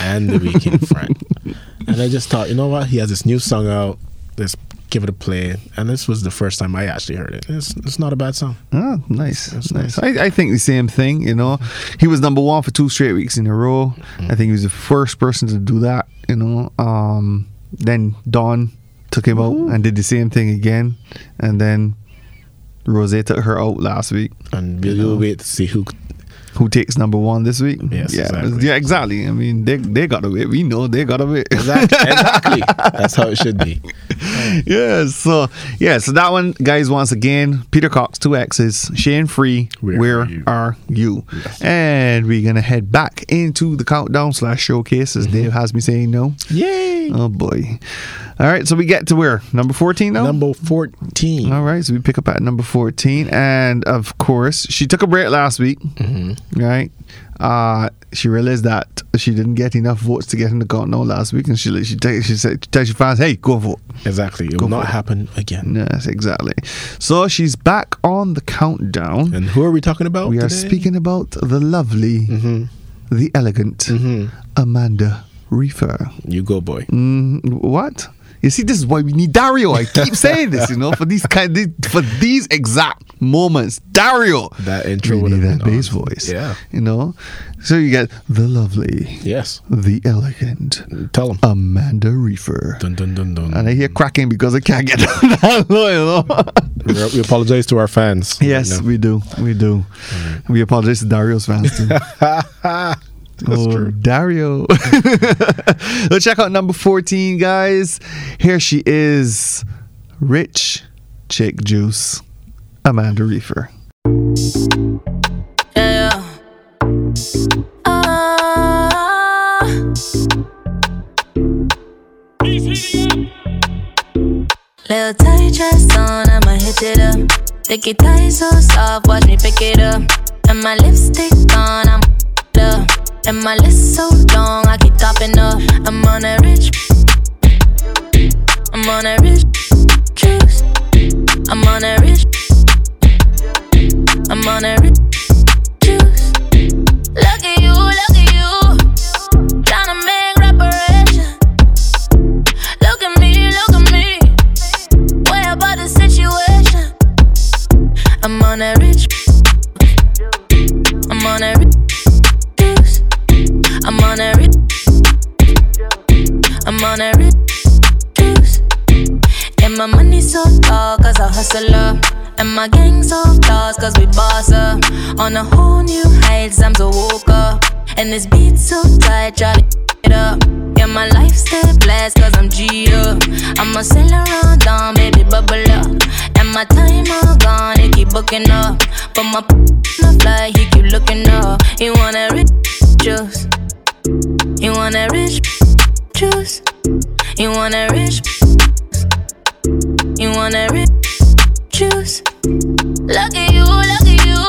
and the week in front. And I just thought, you know what? He has this new song out. Let's give it a play. And this was the first time I actually heard it. It's, it's not a bad song. Oh, nice. That's nice. I, I think the same thing, you know. He was number one for two straight weeks in a row. I think he was the first person to do that, you know. Um, then Dawn took him out and did the same thing again. And then Rose took her out last week. And we'll we'll wait to see who. Who takes number one this week? Yes, yeah, exactly. yeah, exactly. I mean, they they got wait. We know they got wait. Exactly. exactly. That's how it should be. yeah, so yeah, so that one, guys. Once again, Peter Cox, two X's, Shane Free. Where Where, are you? are you? And we're gonna head back into the countdown slash showcase, as mm-hmm. Dave has me saying no. Yay! Oh boy! All right, so we get to where number fourteen now. Number 14. All right, so we pick up at number 14. And of course, she took a break last week, mm-hmm. Right? Uh, she realized that she didn't get enough votes to get in the countdown last week. And she she, te- she said, tell your fans, hey, go vote. Exactly. It Go will not it. happen again. Yes, exactly. So she's back on the countdown. And who are we talking about? We are speaking about the lovely, the elegant Amanda Reifer. You go, boy. Mm, what? You see, this is why we need Dario. I keep saying this, you know, for these kind, for these exact moments, Dario. That intro would have that been bass on. voice. Yeah. you know. So you get the lovely, Yes. the elegant Tell him. Amanda Reifer. Dun, dun, dun, dun. And I hear cracking because I can't get that low, you know. We- apologize to our fans. Yes, right we do. We do. We apologize to Dario's fans too. That's oh, true. Dario. Let's check out number 14, guys. Here she is. Rich Chick Juice. Amanda Reifer. Yeah. Ah. Little tight dress on, I'ma hit it up. Sticky tight so soft, watch me pick it up. And my lipstick on, I'm up. And my list so long, I keep topping up. I'm on a rich. I'm on a rich juice. I'm on a rich. I'm on a rich juice. Look at you, look at you. Tryna make reparation. Look at me, look at me. Way about the situation. I'm on a rich. I'm on a rich. I'm on a rich. I'm on a rich juice. And my money so tall, cause I hustle up. And my gang so flaws, cause we boss up. On a whole new heights, I'm so woke up. And this beat so tight, to it up. Yeah, my life stay blessed, cause I'm G up. I'ma sail around down, baby, bubble up. And my time all gone, they keep booking up. But my no fly, he keep looking up. He want a rich juice. He want a rich juice. You want a rich you want a rich juice? Look at you, look at you.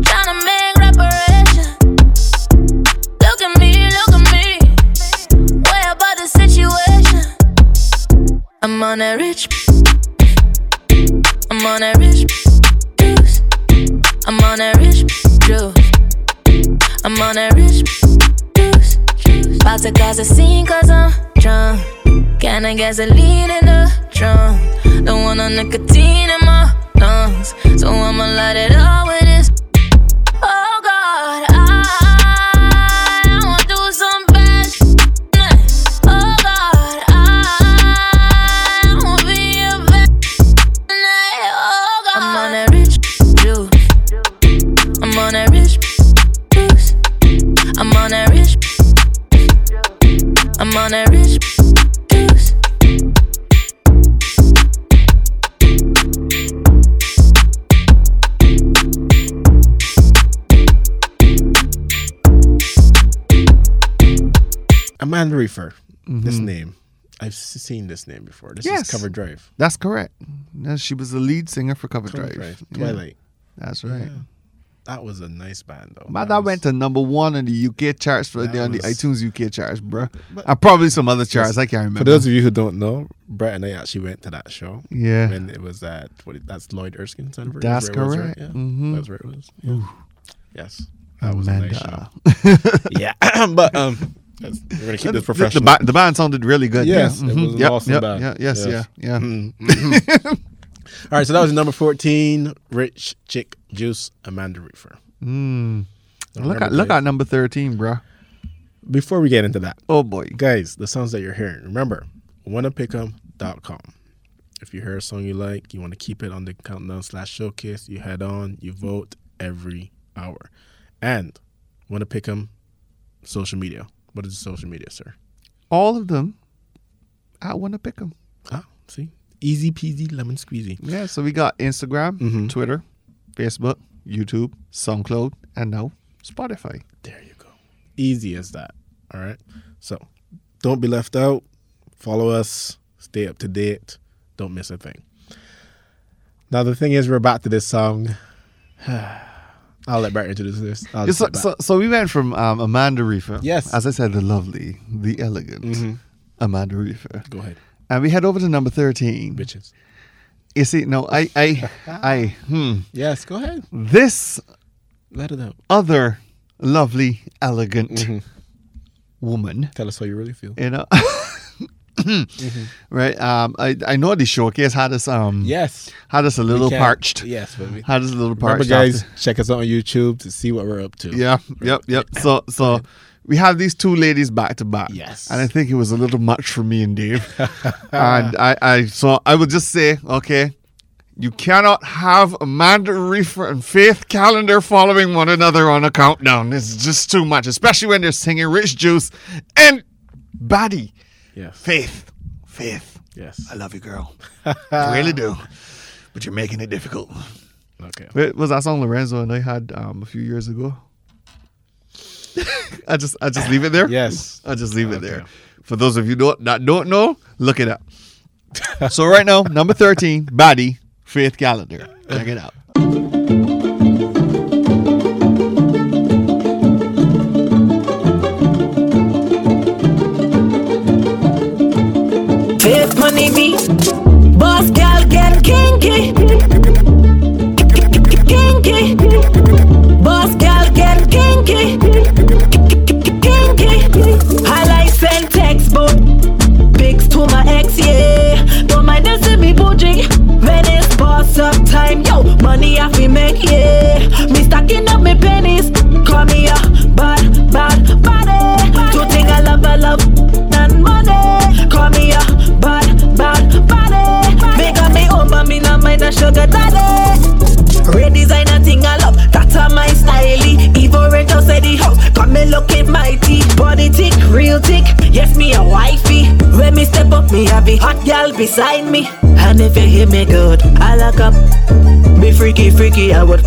Tryna make reparation. Look at me, look at me. Way about the situation. I'm on a rich. I'm on a rich juice. I'm on a rich juice. I'm on a rich. About to cause a scene cause I'm drunk. Can of gasoline in the trunk. Don't want no nicotine in my lungs. So I'ma light it up Amanda Reifer. This Mhm. name, I've seen this name before. This Yes. is Cover Drive. That's correct. Yeah, she was the lead singer for Cover, Cover Drive. Drive. Yeah. Twilight. That's right. Yeah. That was a nice band though. Man, that went to number one in the UK charts for the, on the iTunes UK charts, bro. And probably some other charts. I can't remember. For those of you who don't know, Brett and I actually went to that show. Yeah. And it was at what, that's Lloyd Erskine's anniversary. That's where it was, right? correct. Yeah. Mhm. That's where it was. Yeah. Yes. That was a nice show. yeah. but um that's- we're gonna keep this professional. The, ba- the band sounded really good. Yes, yeah. it Mhm. was an Yep, awesome yep, band. Yeah, yes, Yes. yeah, yeah. Mm. All right, so that was number 14, Rich Chick Juice, Amanda Reifer. Mm. Look Remember, at look guys, at number thirteen, bro. Before we get into that, Oh boy. guys, the songs that you're hearing, remember, wunnapickem.com. If you hear a song you like, you want to keep it on the countdown slash showcase, you head on, you vote every hour. And wanna pick them social media. What is the social media, sir? All of them. I want to pick them. Ah, see? Easy peasy lemon squeezy. Yeah. So we got Instagram, Mhm. Twitter, Facebook, YouTube, SoundCloud, and now Spotify. There you go. Easy as that. All right. So don't be left out. Follow us. Stay up to date. Don't miss a thing. Now the thing is, we're back to this song. I'll let Bart introduce this. Yeah, so, so, so we went from um, Amanda Reifer. Yes. As I said, the lovely, the elegant Mhm. Amanda Reifer. Go ahead, And we head over to number 13. bitches. You see, no, I, I, I, hmm. Yes, go ahead. This Let it out. other lovely, elegant Mhm. woman, Tell us how you really feel. you know, right? Um, I, I know the showcase had us, um, Yes. had us a little parched. Yes, but we, Had us a little remember, parched. guys, after- check us out on YouTube to see what we're up to. Yeah, yep, yep. So, so we have these two ladies back to back. Yes. and I think it was a little much for me and Dave. and I, I, so I would just say, okay, you cannot have Amanda Reifer and Faith Callender following one another on a countdown. It's just too much, especially when they're singing Rich Juice and Baddie. Yes. Faith, Faith, Yes. I love you, girl. I really do. But you're making it difficult. Okay. Wait, was that song Lorenzo and I had um, a few years ago? I just I just leave it there. Yes. I just leave it there. For those of you don't that don't know, look it up. so right now, number thirteen, Baddie, Faith Callender. Check it out. Money I fi make, yeah. Me stacking up me pennies, call me a bad, bad, body. Eh. Two thing I love, I love, and money. Call me a bad, bad, body. Eh. Make up me own, but me not mind a sugar daddy. The house, got me looking mighty. Body thick, real thick, yes me a wifey. When me step up, me have a hot gal beside me. And if you hear me good, I lock up. Be freaky, freaky, I would.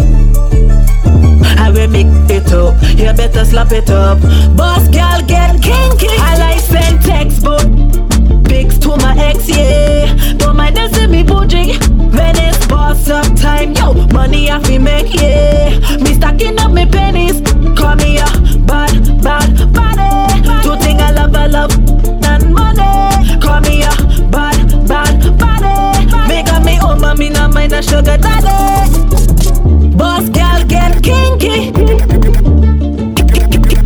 I will make it up. You better slap it up. Boss gal get kinky. I like send textbook. Pics to my ex, yeah. Don't mind them see me bougie. When it's boss up time, yo. Money I fi make, yeah. Me stacking up me pennies. Call me a bad, bad, body. Two thing I love, I love, and money. Call me a bad, bad, body. Make up me own, but me not mind a sugar daddy. Boss gal get kinky.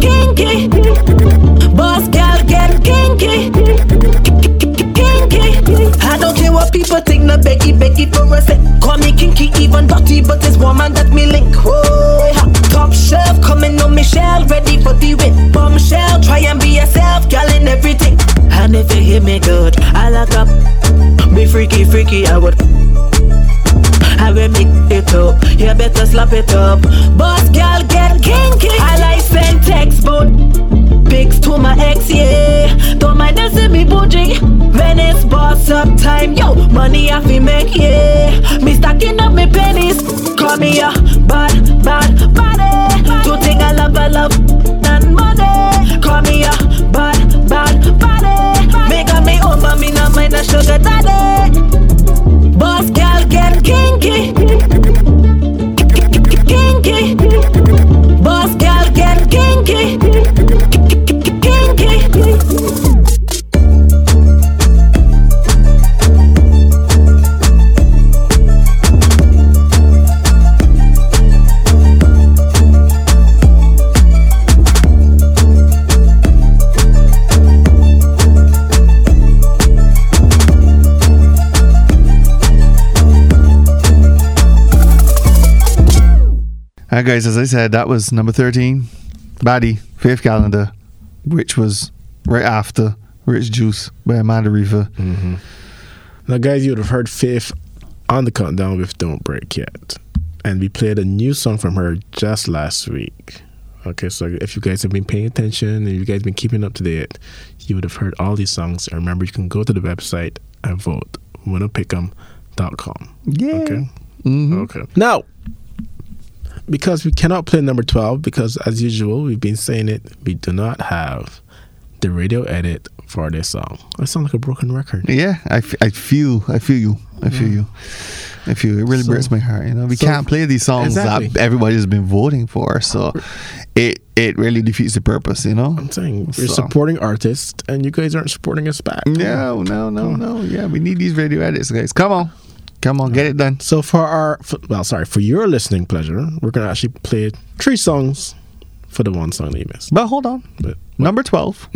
Kinky. Boss gal get. Kinky. People think, no Becky, Becky for a sec. Call me kinky, even dirty, but it's woman that me link. Whoa. Top shelf, coming on Michelle, ready for the win. Bombshell, try and be yourself, gal in everything. And if you hear me good, I lock up. Be freaky, freaky, I would. I will make it up. You better slap it up. Boss gal get kinky. I like send textbook fix to my ex, yeah. Don't mind them see me bougie. Venice boss up time, yo. Money I fi make, yeah. Me stacking up me pennies. Call me a bad, bad body. Eh. Two thing I love, I love and money. Call me a bad, bad body. Eh. Make a me over, me not mind a sugar daddy. Boss girl get kinky. Guys, as I said, that was number 13, Baddie, Faith Callender, which was right after Rich Juice by Amanda Reifer. Mm-hmm. Now, guys, you would have heard Faith on the countdown with Don't Break Yet. And we played a new song from her just last week. Okay, so if you guys have been paying attention and you guys have been keeping up to date, you would have heard all these songs. And remember, you can go to the website and vote. wunnapickem.com. Yeah. Okay. Mm-hmm. Okay. Now, because we cannot play number 12, because as usual, we've been saying it, we do not have the radio edit for this song. I sound like a broken record. Yeah, I, f- I feel, I feel you. I feel you. I feel. It really So- breaks my heart. You know, we so- can't play these songs Exactly. that everybody's been voting for. So it it really defeats the purpose, you know? I'm saying you're So- supporting artists and you guys aren't supporting us back. No, no, no, no. Yeah, we need these radio edits, guys. Come on. Come on, get it done. So for our, for, well, sorry, for your listening pleasure, we're gonna actually play three songs for the one song that you missed. But hold on. But Number 12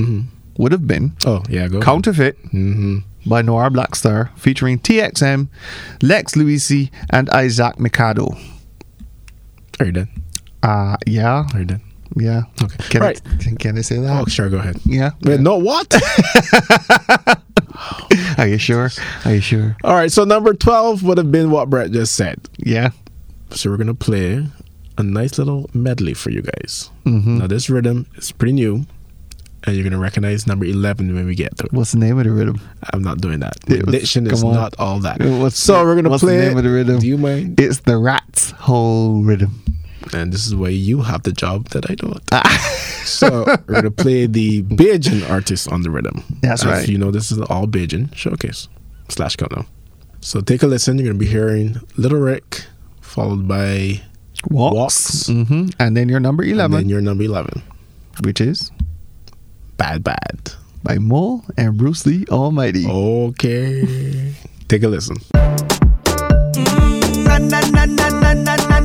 would have been oh yeah, go. Counterfeit Mm-hmm. by Noir Blackstar featuring TXM, Lex Luisi, and Isaac Mikado. Are you done? Uh, yeah, Are you done? Yeah. Okay. Can, right. I, can, I say that? Oh, sure. Go ahead. Yeah. Wait, no, what? Are you sure? Are you sure? All right. So number twelve would have been what Brett just said. Yeah. So we're gonna play a nice little medley for you guys. Mm-hmm. Now this rhythm is pretty new, and you're gonna recognize number eleven when we get to it. What's the name of the rhythm? I'm not doing that. Diction is on. not all that. What's so we're gonna what's play. the name it. of the rhythm? Do you mind? It's the Rats whole rhythm. And this is why you have the job that I don't. Ah. so we're gonna play the Bajan artist on the rhythm. That's As right. You know this is all Bajan showcase slash countdown. So take a listen. You're gonna be hearing Little Rick, followed by Walks. Walks. hmm And then your number eleven. and 11, then your number eleven. which is Bad Bad. by Mole and Bruce Lee Almighty. Okay. Take a listen. Na na na na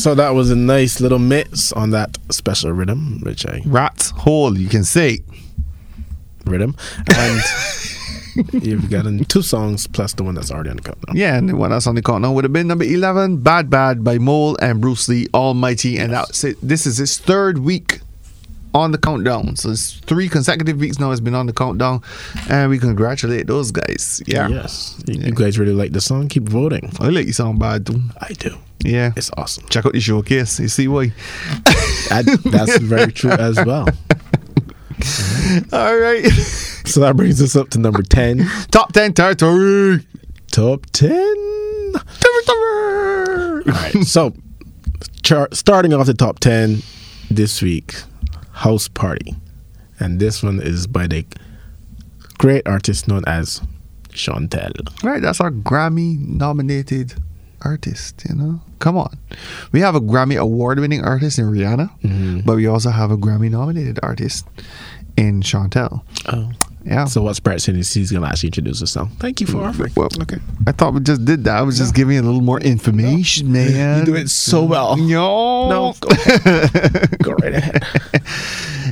so that was a nice little mix on that special rhythm, which I Rat's hole, you can see. rhythm, and you've gotten two songs plus the one that's already on the countdown. Yeah, and the one that's on the countdown would have been number 11, Bad Bad by Mole and Bruce Lee Almighty. And that's it. This is his third week on the countdown. So it's three consecutive weeks now it's been on the countdown. And we congratulate those guys. Yeah. Yes, you, you guys really like the song. Keep voting. I like you sound bad too. I do. Yeah. It's awesome. Check out the showcase. You see why. That, that's very true as well. All right. So that brings us up to number ten. Top 10 territory. Top ten. All right. So, char- starting off the top 10 this week, House Party. And this one is by the great artist known as Chantel. Right, that's our Grammy nominated artist, you know? Come on. We have a Grammy award winning artist in Rihanna, mm-hmm. but we also have a Grammy nominated artist in Chantel. Oh. Yeah. So, what's Brett saying is he's going to actually introduce us now. Thank you for offering. Well, okay. I thought we just did that. I was just giving you a little more information, man. You do it so well. Yo. No, go ahead. go right ahead.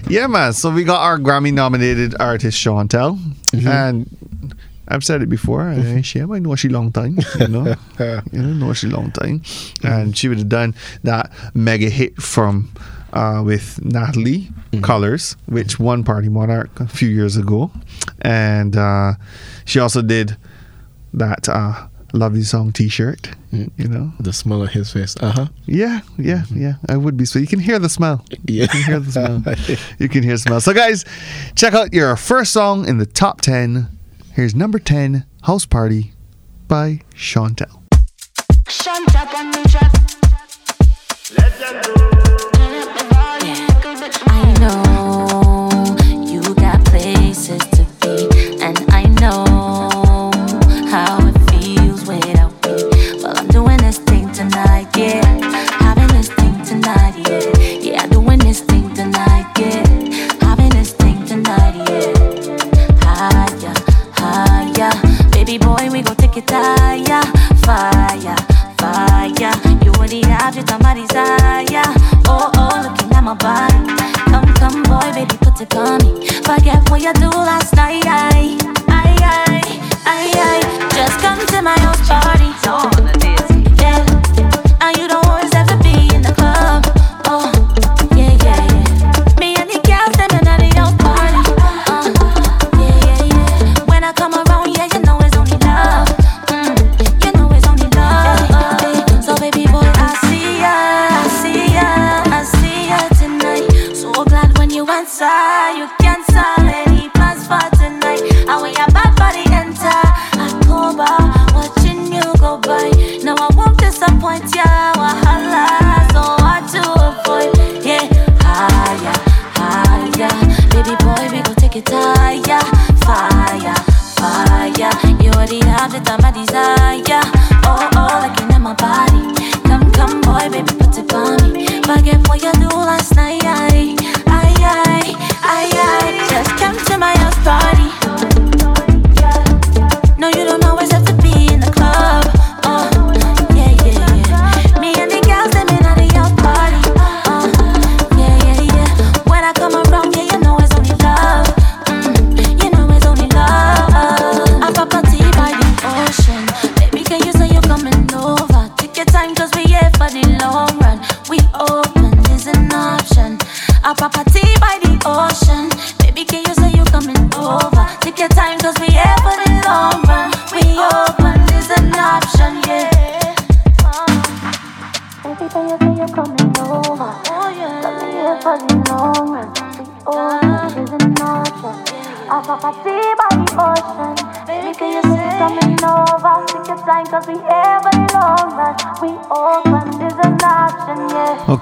Yeah, man. So we got our Grammy nominated artist Chantel, Mm-hmm. and I've said it before. I, she, I know she long time, you know, you know, know she long time, and she would have done that mega hit from uh, with Natalie Mm-hmm. Colors, which won Party Monarch a few years ago, and uh, she also did that uh, lovely song T-shirt. Mm. You know, The smell of his face. Uh huh. yeah, yeah, yeah. I would be. So you can hear the smell. Yeah. You can hear the smell. you can hear the smell. So, guys, check out your first song in the top 10. Here's number 10, House Party by Chantel. Shunt boy, we gon' take it higher. Fire, fire, you are the object of my desire. Oh, oh, looking at my body. Come, come, boy, baby, put it on me. Forget what you do last night. I, I, I. Just come to my house already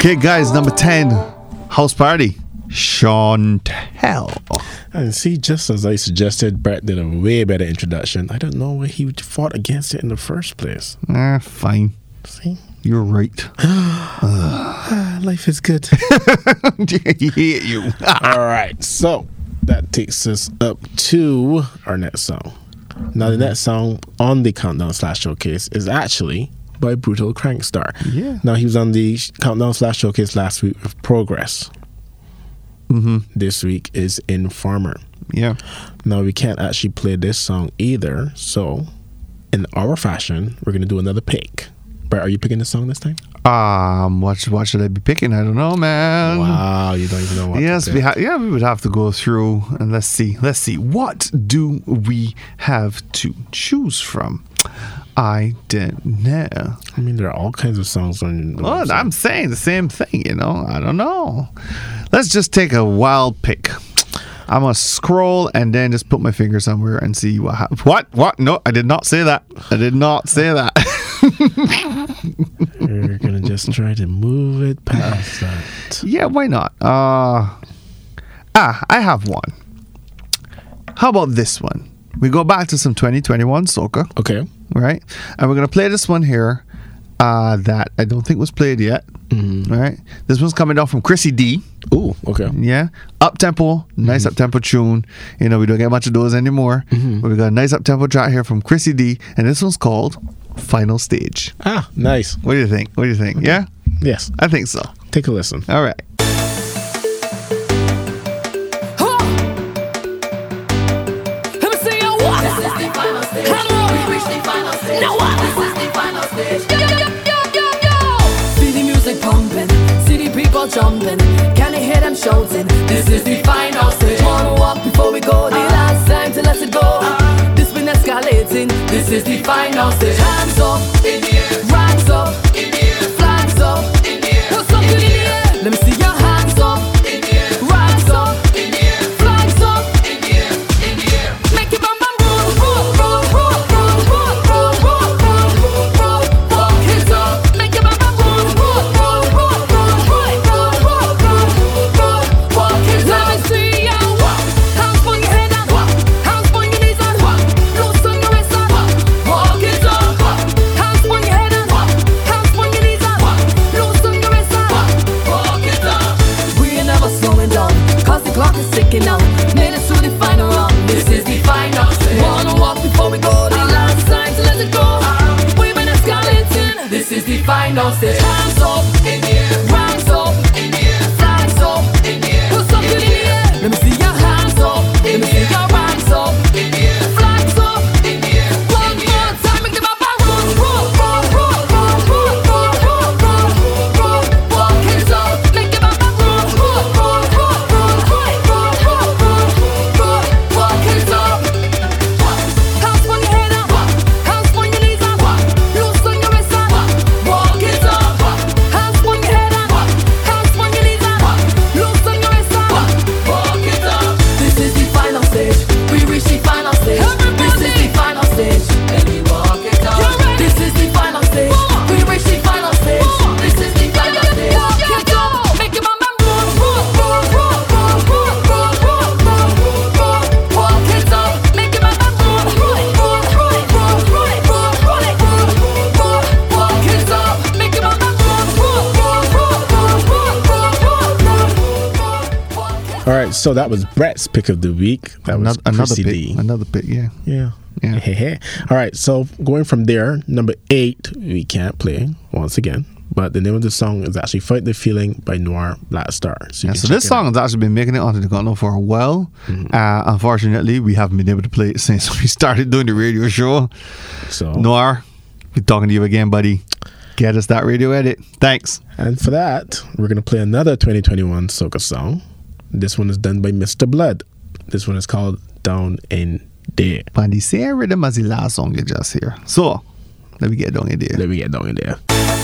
Okay, guys, number 10, House Party. Chantel. And see, just as I suggested, Brett did a way better introduction. I don't know why he fought against it in the first place. Ah, fine. See? You're right. Ah, Life is good. hate you. All right, so that takes us up to our next song. Now, the next song on the Countdown Slash Showcase is actually by Brutal Crankstar. Yeah. Now, he was on the Countdown Slash Showcase last week with Progress. Mm-hmm. This week is Informer. Yeah. Now, we can't actually play this song either, so in our fashion, we're going to do another pick. But are you picking this song this time? Um, what, sh- what should I be picking? I don't know, man. Wow, you don't even know what to Yes, we ha- yeah, we would have to go through and let's see. Let's see. What do we have to choose from? I didn't know. I mean, there are all kinds of songs on the Well, website. I'm saying the same thing, you know. I don't know. Let's just take a wild pick. I'm gonna scroll and then just put my finger somewhere and see what happens. What? What? No, I did not say that. I did not say that. We're gonna just try to move it past that. yeah, why not? Uh ah, I have one. How about this one? We go back to some 2021 soca. Okay. Right? And we're gonna play this one here. Uh, that I don't think was played yet. Right? This one's coming down from Chrissy D. Ooh, okay. Yeah. Up tempo, nice Mm-hmm. up tempo tune. You know, we don't get much of those anymore. But we got a nice up tempo track here from Chrissy D, and this one's called Final Stage. Ah, nice. What do you think? What do you think? Yeah? Yes. I think so. Take a listen. All right. People. Can you hear them shouting? This is the final stage. Wanna walk before we go? The last time to let it go. This been escalating. This is the final stage. Hands up So that was Brett's pick of the week. That was Another, another Chrissy pick. D. Another pick. Yeah. Yeah. Yeah. All right. So going from there, number eight, we can't play once again. But the name of the song is actually "Fight the Feeling" by Noir Black Star. So, Yeah, so this song has actually been making it onto the continent for a while. Mm-hmm. Uh, unfortunately, we haven't been able to play it since we started doing the radio show. So Noir, we're talking to you again, buddy. Get us that radio edit. Thanks. And for that, we're gonna play another 2021 soca song. This one is done by Mr. Blood. This one is called "Down in There." But the same rhythm as the last song you just hear. So, let me get down in there. Let me get down in there.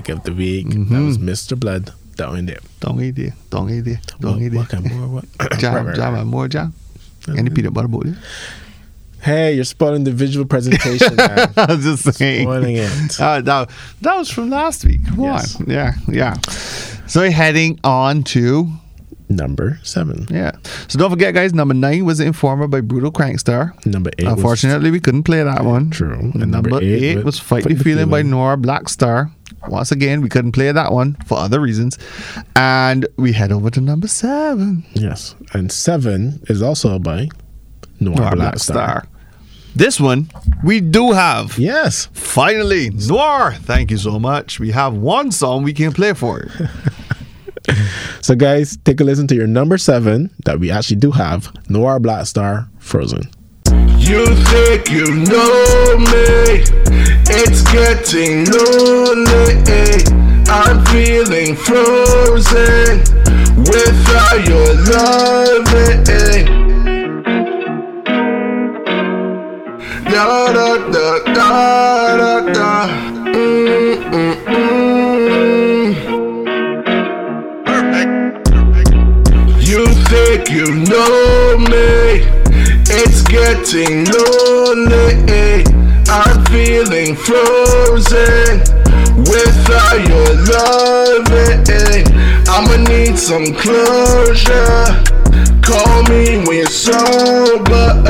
Pick of the week. That was Mr. Blood down in there. Down in there. Down in there. Down in there. What kind more? What? Jam, Right, right, jam, right. more jam. Any peanut butter boat? Hey, you're spoiling the visual presentation. I was just saying. Spoiling it. Uh, that, that was from last week. Come Yes. on. Yeah, yeah. So we're heading on to Number seven. yeah. So don't forget, guys. Number nine was the Informer by Brutal Crankstar. Number eight. was- Unfortunately, we couldn't play that one. True. And number, number eight, eight was was Fight the Feeling by Noir Blackstar. Once again, we couldn't play that one for other reasons. And we head over to number seven. Yes. And seven is also by Noir, Noir Black, Blackstar. Star. This one we do have. Yes. Finally, Noir. Thank you so much. We have one song we can play for it. So, guys, take a listen to your number seven that we actually do have Noir Black Star Frozen. You think you know me? It's getting lonely. I'm feeling frozen without your loving. Da da da da da da. Mm, mm, mm. You think you know me? Getting lonely. Eh? I'm feeling frozen Without your loving, eh? I'ma need some closure. Call me when you're sober.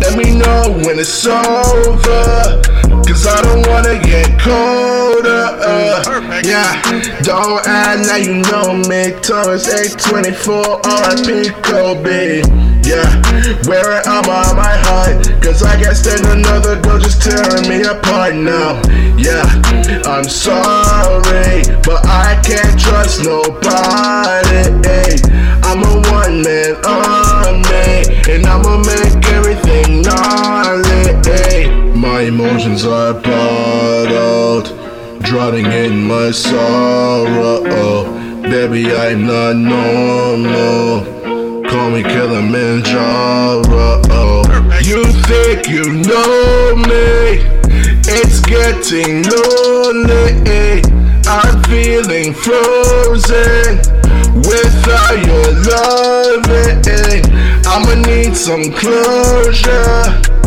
Let me know when it's over. Cause I don't wanna get colder. Uh. yeah, don't act like you know me. Thomas 824 RIP Kobe. Yeah, where am I my heart? Cause I can't stand another girl just tearing me apart now. Yeah, I'm sorry, but I can't trust nobody. I'm a one man army, and I'ma make everything Emotions are bottled, drowning in my sorrow. Baby, I'm not normal. Call me Kilimanjaro. You think you know me? It's getting lonely. I'm feeling frozen without your loving. I'ma need some closure.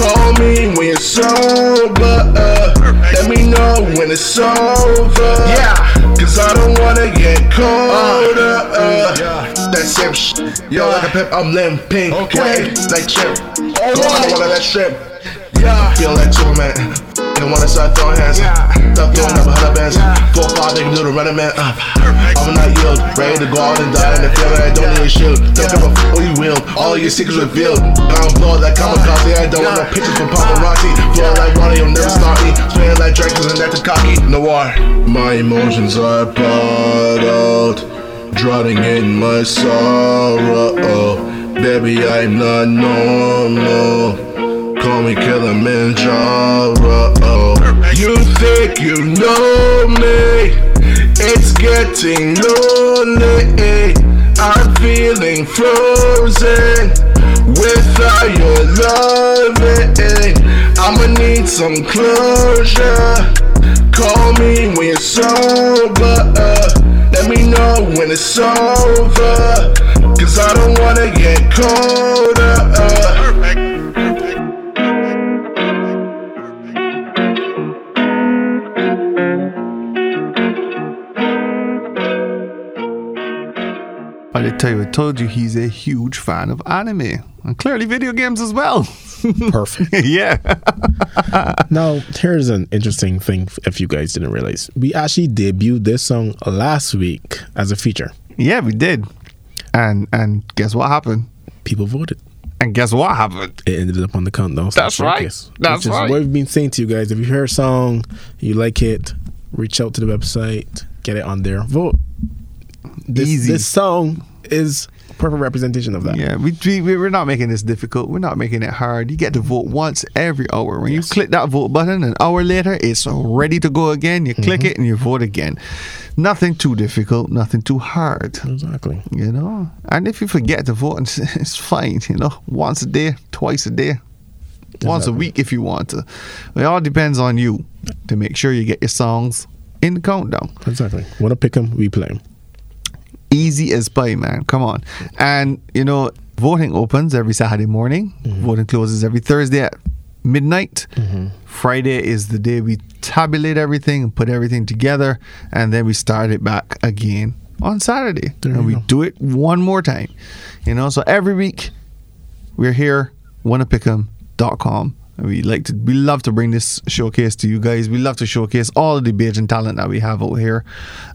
Call me when you're sober. Uh. Let me know when it's over. Yeah, cause I don't wanna get colder. Uh. Uh. that same shit. Yo, like a pimp, I'm limping. Okay, like chip. Go on, one of that shrimp. Yeah, feel like Superman. They wanna start throwing hands. Stop throwing up a hundred bands. Four, five, they can do the running man. Uh, I'm not yield. Ready to go out and die in the field. I don't need a shield. Don't give a f- what you will. All your secrets revealed. I'm blood like kamikaze. I don't want no pictures from paparazzi. Flow like Ronnie, you'll never start me. Spinning like Dracula's and that's cocky. Noir. My emotions are bottled. Drowning in my sorrow. Baby, I'm not normal. Call me Kilimanjaro. You think you know me? It's getting lonely. I'm feeling frozen without your loving. I'ma need some closure. Call me when you're sober. Let me know when it's over. Cause I don't wanna get colder. Told you he's a huge fan of anime and clearly video games as well. Perfect. yeah. now, here's an interesting thing if you guys didn't realize. We actually debuted this song last week as a feature. Yeah, we did. And and guess what happened? People voted. And guess what happened? It ended up on the countdown. That's right. That's which right. what we've been saying to you guys. If you hear a song, you like it, reach out to the website, get it on there, vote. This, Easy. This song is perfect representation of that. Yeah, we, we we're not making this difficult. We're not making it hard. You get to vote once every hour. When you click that vote button, an hour later, it's ready to go again. You click mm-hmm. it and you vote again. Nothing too difficult. Nothing too hard. Exactly. You know, and if you forget to vote, it's, fine. You know, once a day, twice a day, once a week if you want to. It all depends on you to make sure you get your songs in the countdown. Exactly. Want to pick them, we play them. Easy as pie, man. Come on. And, you know, voting opens every Saturday morning. Voting closes every Thursday at midnight. Friday is the day we tabulate everything and put everything together. And then we start it back again on Saturday. and we do it one more time. You know, so every week we're here, wunnapickem.com. We like to, we love to bring this showcase to you guys. We love to showcase all of the Bajan talent that we have out here.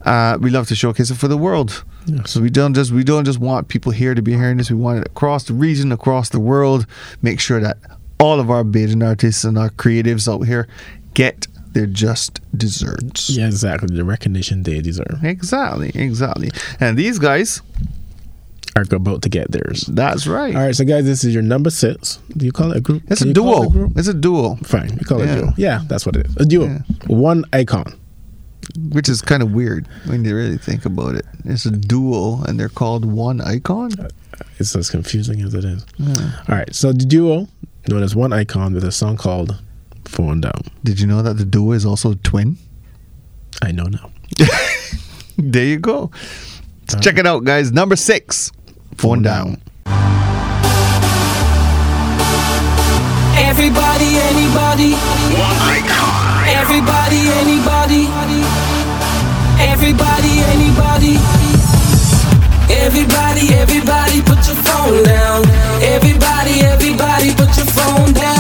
Uh, we love to showcase it for the world. So we don't just we don't just want people here to be hearing this. We want it across the region, across the world. Make sure that all of our Bajan artists and our creatives out here get their just desserts. Yeah, exactly. The recognition they deserve. Exactly, exactly. And these guys are about to get theirs. That's right. All right, so guys, this is your number six. Do you call it a group? It's Can a call it duo. group? It's a duo. Fine, we call it a duo. Yeah, that's what it is. A duo. One icon. Which is kind of weird when you really think about it. It's a duo and they're called one icon. Uh, it's as confusing as it is. Yeah. All right, so the duo, known as One Icon, with a song called Phone Down. Did you know that the duo is also a twin? I know now. There you go. Let's check it out, guys. Number six, phone down. Everybody, anybody. One icon. Everybody, anybody. Everybody, anybody. Everybody, everybody, put your phone down. Everybody, everybody, put your phone down.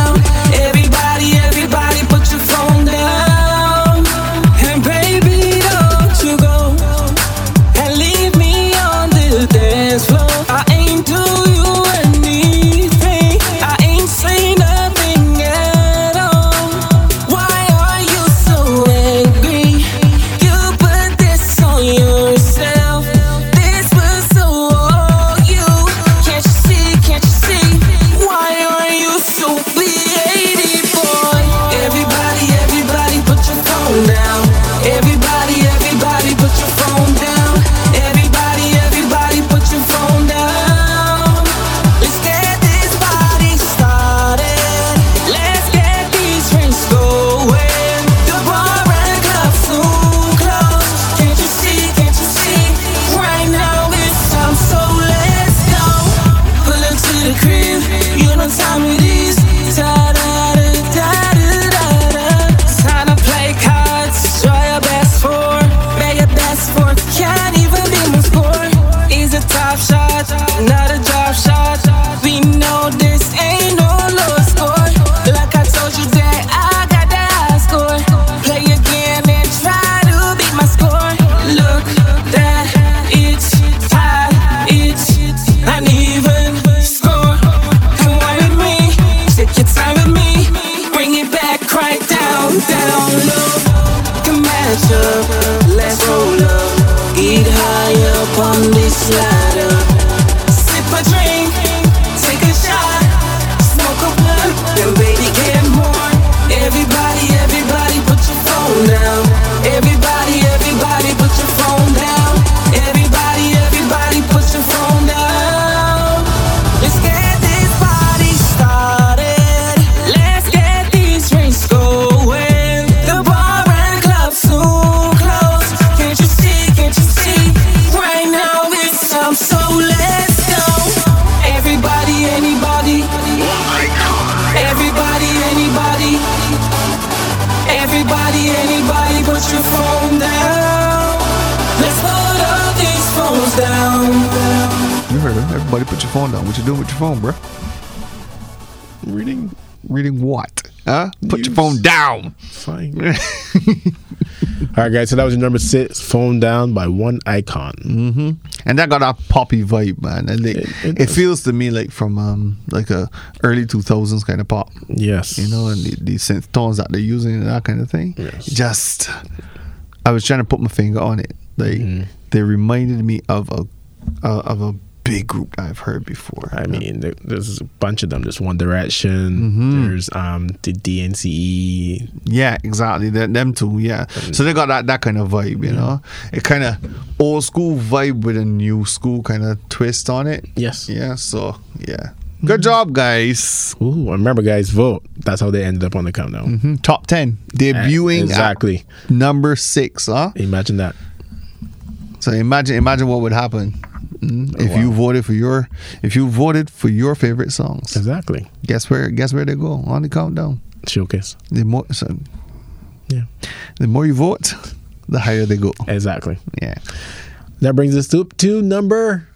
Right, guys. So that was your number six, "Phone Down" by One Icon. hmm And that got that poppy vibe, man. And it, it, feels to me like from um like a early two thousands kind of pop. Yes. You know, and the, the synth tones that they're using and that kind of thing. Yes. Just, I was trying to put my finger on it. Like they reminded me of a uh, of a big group that I've heard before. I mean, there's a bunch of them. There's One Direction. Mhm. There's um the DNCE. Yeah, exactly. Them, them two, yeah. So they got that that kind of vibe, you know. It kind of old school vibe with a new school kind of twist on it. Yes. Yeah. So yeah. Good job, guys. Ooh, remember, guys, vote. That's how they ended up on the countdown. Mhm. Top ten debuting at exactly. number six. Huh? Imagine that. So imagine imagine what would happen mm, if you voted for your if you voted for your favorite songs. Exactly. Guess where? Guess where they go on the countdown. Showcase. The more, so, Yeah. the more you vote, the higher they go. Exactly. Yeah. That brings us to, to number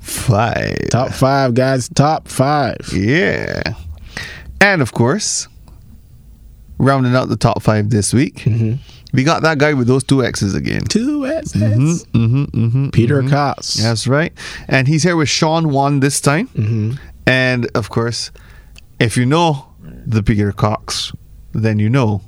five. Top five, guys. Top five. Yeah. And of course, rounding out the top five this week, we got that guy with those two X's again. Two X's. Mm-hmm, mm-hmm, mm-hmm, Peter. Cox. That's right. And he's here with Sean Wan this time. Mm-hmm. And of course, if you know the Peter Cox, then you know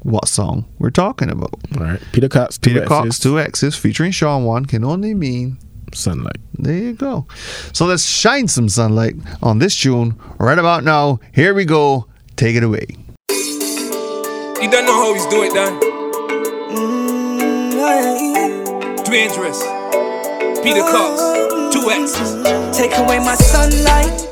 what song we're talking about. All right. Peter Cox. two Peter Cox, two X's, featuring Sean Wan, can only mean sunlight. There you go. So let's shine some sunlight on this tune right about now. Here we go. Take it away. You don't know how he's do it, Dan. Mm-hmm. Dangerous. Peter Cox, two X's. Take away my sunlight,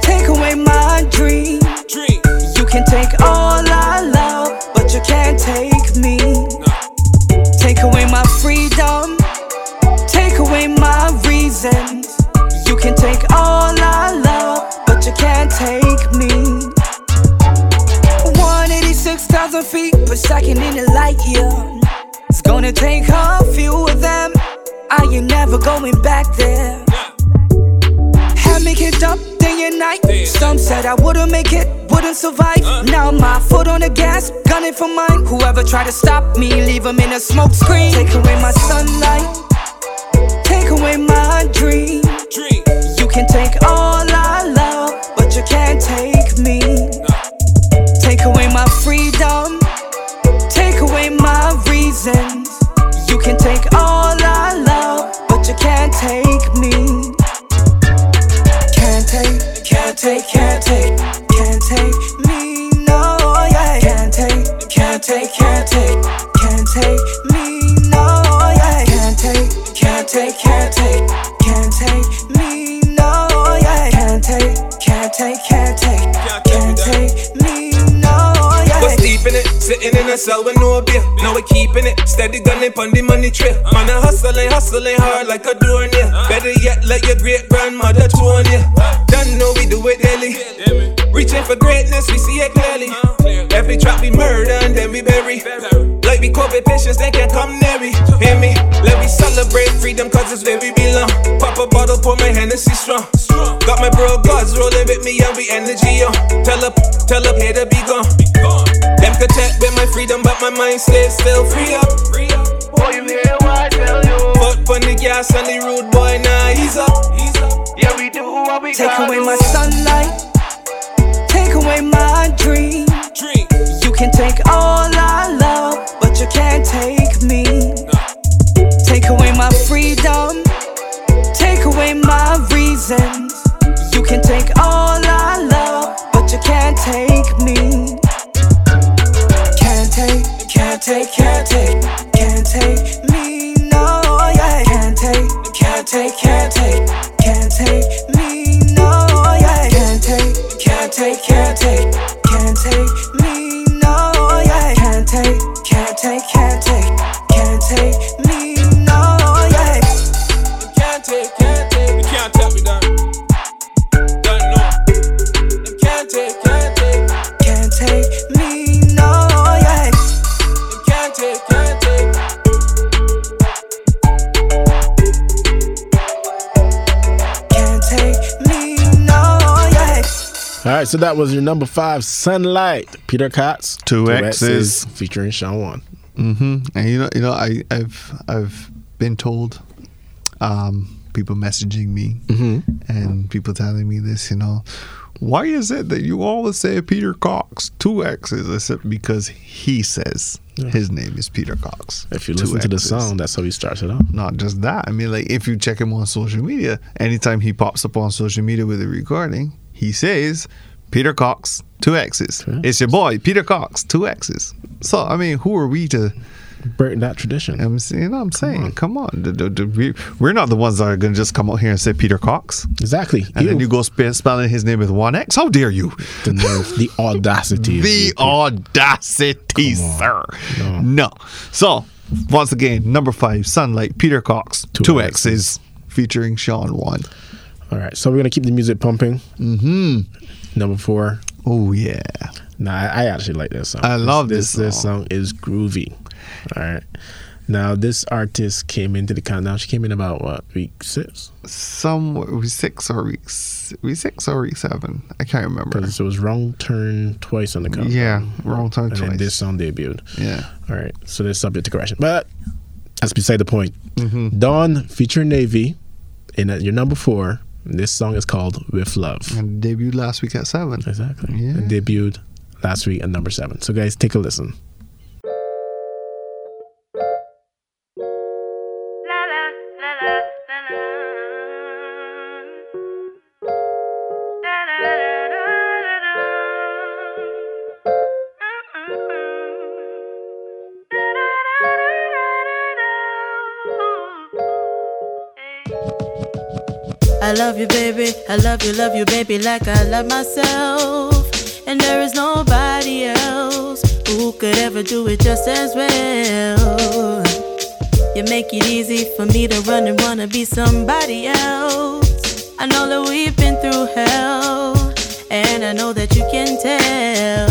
take away my dream. Dream. You can take all I love, but you can't take me. Take away my freedom, take away my reasons. You can take all I love, but you can't take me. Thousand feet per second in a light year. It's gonna take a few of them. I ain't never going back there. Had me kicked up day and night. Some said I wouldn't make it, wouldn't survive. Now my foot on the gas, gunning for mine. Whoever tried to stop me, leave them in a smoke screen. Take away my sunlight, take away my dream. You can take all I love, but you can't take me. Take away my freedom, take away my reasons. You can take all I love, but you can't take me. Can't take, can't take, can't take, can't take me, no, yeah. Can't take, can't take, can't take, can't take me, no, yeah. Can't take, can't take, sitting in a cell with no beer. Now we keeping it, steady gunning on the money trail. Man, I hustling, hustling hard like a door near. Better yet, let your great grandmother tune ya. Done know we do it daily. Reaching for greatness, we see it clearly. Every trap we murder and then we bury. Like we cope with patience, they can't come near me. Hear me? Let me celebrate freedom, cause it's where we belong. Pop a bottle, pour my Hennessy strong. Got my bro gods rolling with me and we energy on. Tell up, tell up, here to be gone. Them content with my freedom, but my mind stays still free up. Boy, you hear what I tell you? Foot on the gas and the rude boy, now he's up. Yeah, we do what we Take gotta away do. my sunlight, take away my dream. You can take all I love, but you can't take me. Take away my freedom, take away my reasons. You can take all I love, but you can't take me. Can't take, can't take, can't take, can't take me, right, so that was your number five, Sunlight, Peter Cox, Two X's. featuring Sean. Mm-hmm. And you know, you know, I, I've I've been told, um, people messaging me and people telling me this. You know, why is it that you always say Peter Cox two X's? I said because he says his name is Peter Cox. If you listen to the song, that's how he starts it off. Not just that. I mean, like if you check him on social media, anytime he pops up on social media with a recording, he says Peter Cox, two X's. It's your boy, Peter Cox, two X's. So I mean, who are we to break that tradition? I'm you know, what I'm saying, come on, the- we- we're not the ones that are going to just come out here and say Peter Cox. Exactly. And then you go spe- spelling his name with one X. How dare you? The nerve, the audacity. the audacity, sir. No. So, once again, number five, Sunlight, Peter Cox, two, X's, featuring Sean One. All right, so we're gonna keep the music pumping. Mm-hmm. Number four. Oh yeah. Nah, I, I actually like this song. I love this This song is groovy. All right. Now this artist came into the countdown. She came in about what week six? Somewhere week six or week week six or week seven. I can't remember. Because it was wrong turn twice on the countdown. Yeah, wrong turn twice. and twice. this song debuted. Yeah. All right. So this subject to correction, but that's beside the point. Mhm. Dawn featuring Navy in at your number four. This song is called "With Love." And debuted last week at seven. Exactly. Yeah. It debuted last week at number seven. So guys, take a listen. I love you, baby. I love you, love you, baby, like I love myself. And there is nobody else who could ever do it just as well. You make it easy for me to run and wanna be somebody else. I know that we've been through hell, and I know that you can tell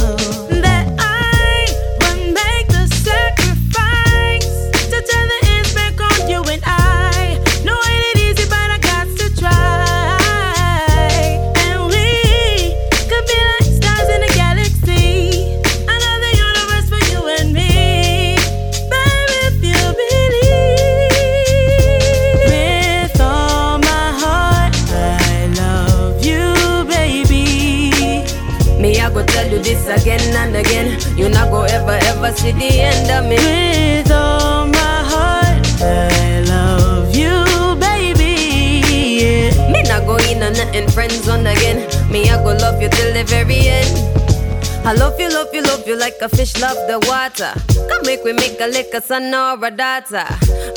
you, love you, like a fish love the water. Come make we make a lick son or a daughter.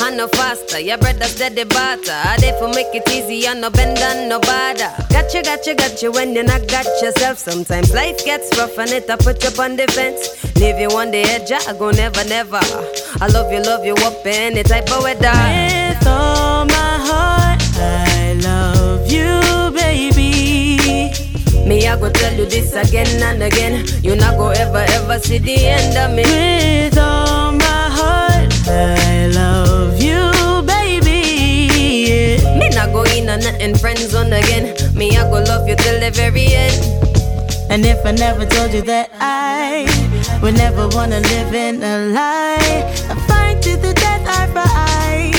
I know faster, your brother steady butter. I there for make it easy, I no bend and no bother. Got you, got you, got you when you not got yourself. Sometimes life gets rough and it I put you on defense. Leave you on the edge, I go never, never. I love you, love you up any type of weather. With all my heart, I love you. Me, I go tell you this again and again. You not go ever, ever see the end of me. With all my heart, I love you, baby. Yeah. Me not go in on nothing friends on again. Me, I go love you till the very end. And if I never told you that I would never wanna live in a lie, I fight to the death for eye.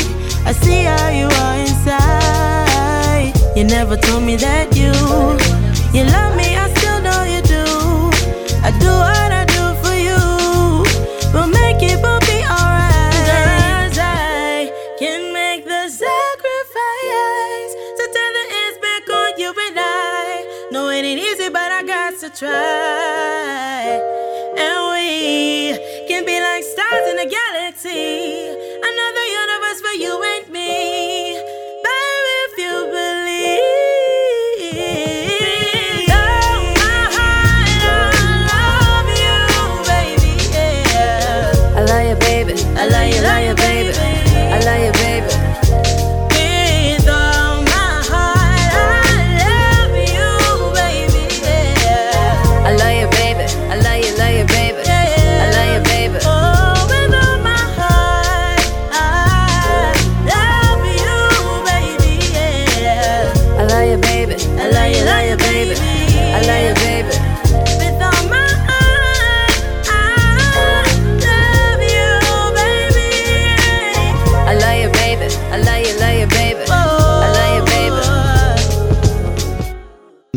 I see how you are inside. You never told me that you you love me. I still know you do. I do what I do for you. We'll make it both be alright. I can make the sacrifice to turn the ends back on you and I. No, it ain't easy, but I got to try. And we can be like stars in a galaxy. Another universe for you and baby. I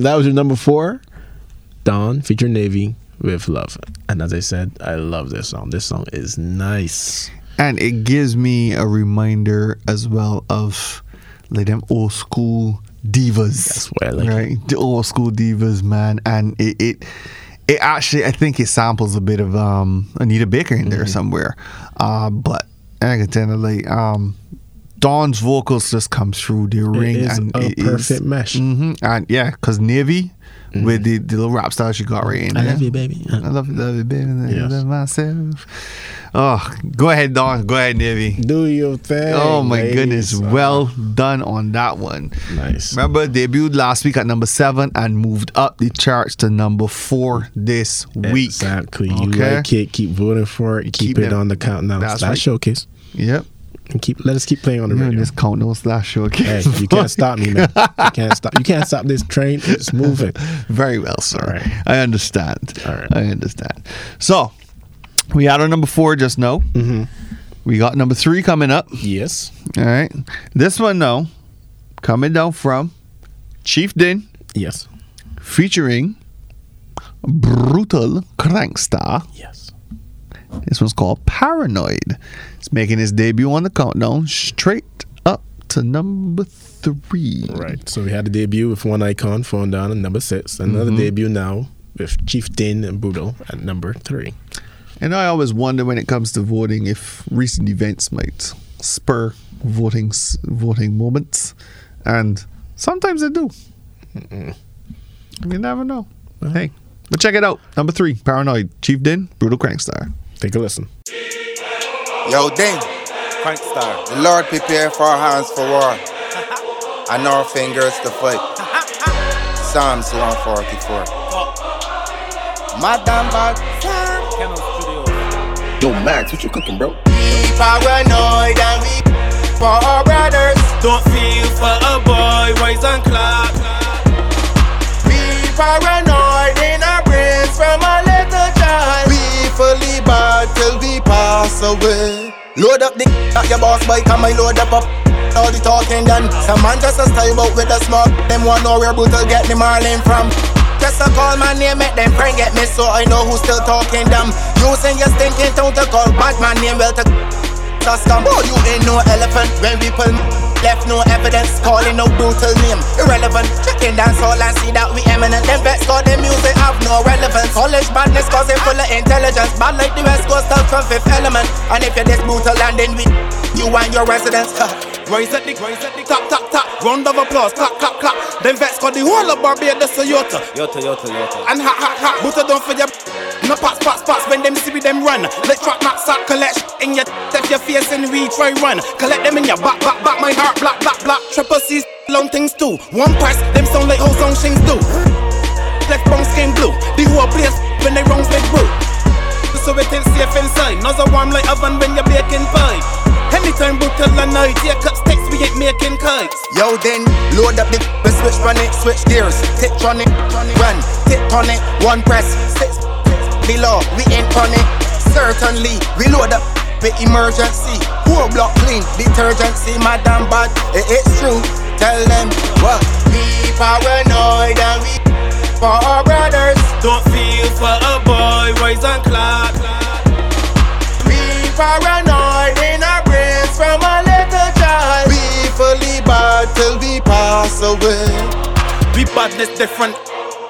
That was your number four, Dawn featuring Navy with Love. And as I said, I love this song. This song is nice. And it gives me a reminder as well of like them old school divas. That's why I like right? The old school divas, man. And it, it it actually I think it samples a bit of um Anita Baker in Mm-hmm. there somewhere. Uh but I can tell you like um Dawn's vocals just comes through the ring is and a it is- perfect mesh. Mhm. And yeah, because Navy with the, the little rap style she got right in Mm-hmm. I there. love you, baby. I love you, love you, baby. I love myself. Oh, go ahead, Dawn. Go ahead, Navy. Do your thing. Oh my ladies. goodness. Well done on that one. Nice. Remember, debuted last week at number seven and moved up the charts to number four this week. Exactly. You Okay. like it, keep voting for it, keep, Keep it them- on the countdown. That's Slash right. showcase. Yep. And keep let us keep playing on the You're radio. this countdown slash showcase. Hey, you can't stop me, man. You can't stop. You can't stop this train. It's moving. Very well, sir. Right. I understand. Right. I understand. So, we had our number four just now. Mm-hmm. We got number three coming up. Yes. All right. This one, though, coming down from Chief Din Yes. featuring Brutal Crankstar. Yes. This one's called Paranoid. It's making its debut on the countdown straight up to number three. Right. So we had a debut with one icon falling down at number six. Another Mhm. debut now with Chief Din and Brutal at number three. And I always wonder when it comes to voting if recent events might spur voting voting moments, and sometimes they do. You never know. Hey, but check it out. Number three, Paranoid, Chief Din, Brutal Crankstar. Take a listen. Yo, Ding, Crankstar. The Lord prepare for our hands for war, and our fingers to fight. Psalms 144. Madam Bag. Yo, Max, what you cooking, bro? Be paranoid and we for our brothers. Don't feel for a boy, rise and clap. Be paranoid bad till we pass away. Load up the at your boss bike and my load up up. All the talking done. Some man just a style out with a smoke. Them want know where brutal get the marlin from. Press a call my name, make them friend get me so I know who's still talking them. Using your stinking tongue to call bad my name, well to us come. Oh, you ain't no elephant when we pull. Left no evidence, calling no brutal name Irrelevant, checking dance all and see that we eminent. Them vets got their music have no relevance. College badness cause full of intelligence. Bad like the West Coast stuff from fifth element. And if you're this brutal and then we You and your residents huh. Rise at the, rise at the top, top, top Round of applause, clap, clap, clap Them vets got the whole of Barbados a Yota Yota, Yota, Yota And ha, ha, ha But don't forget no pass, pass, pass when them see we them run. Let trap not sack collect in your step your face and we try run. Collect them in your back, back, back. My heart black, black, black. Triple C's long things too. One price, them sound like whole song things do. Left bong skin blue. The whole place when they wrongs make blue. So it is safe inside. Nozzle warm like oven when you're baking pie. Anytime brutal and night, yeah, cut sticks, we ain't making kites. Yo, then load up the switch run it, switch gears, tick on it, run, tick on it, one press, six below, we ain't on it. Certainly, we load up with emergency. Whole block clean, detergent, see madam bad, it, it's true. Tell them what we paranoid and we for our brothers. Don't feel for a boy, rise and clap. We paranoid till we pass away. We badness different.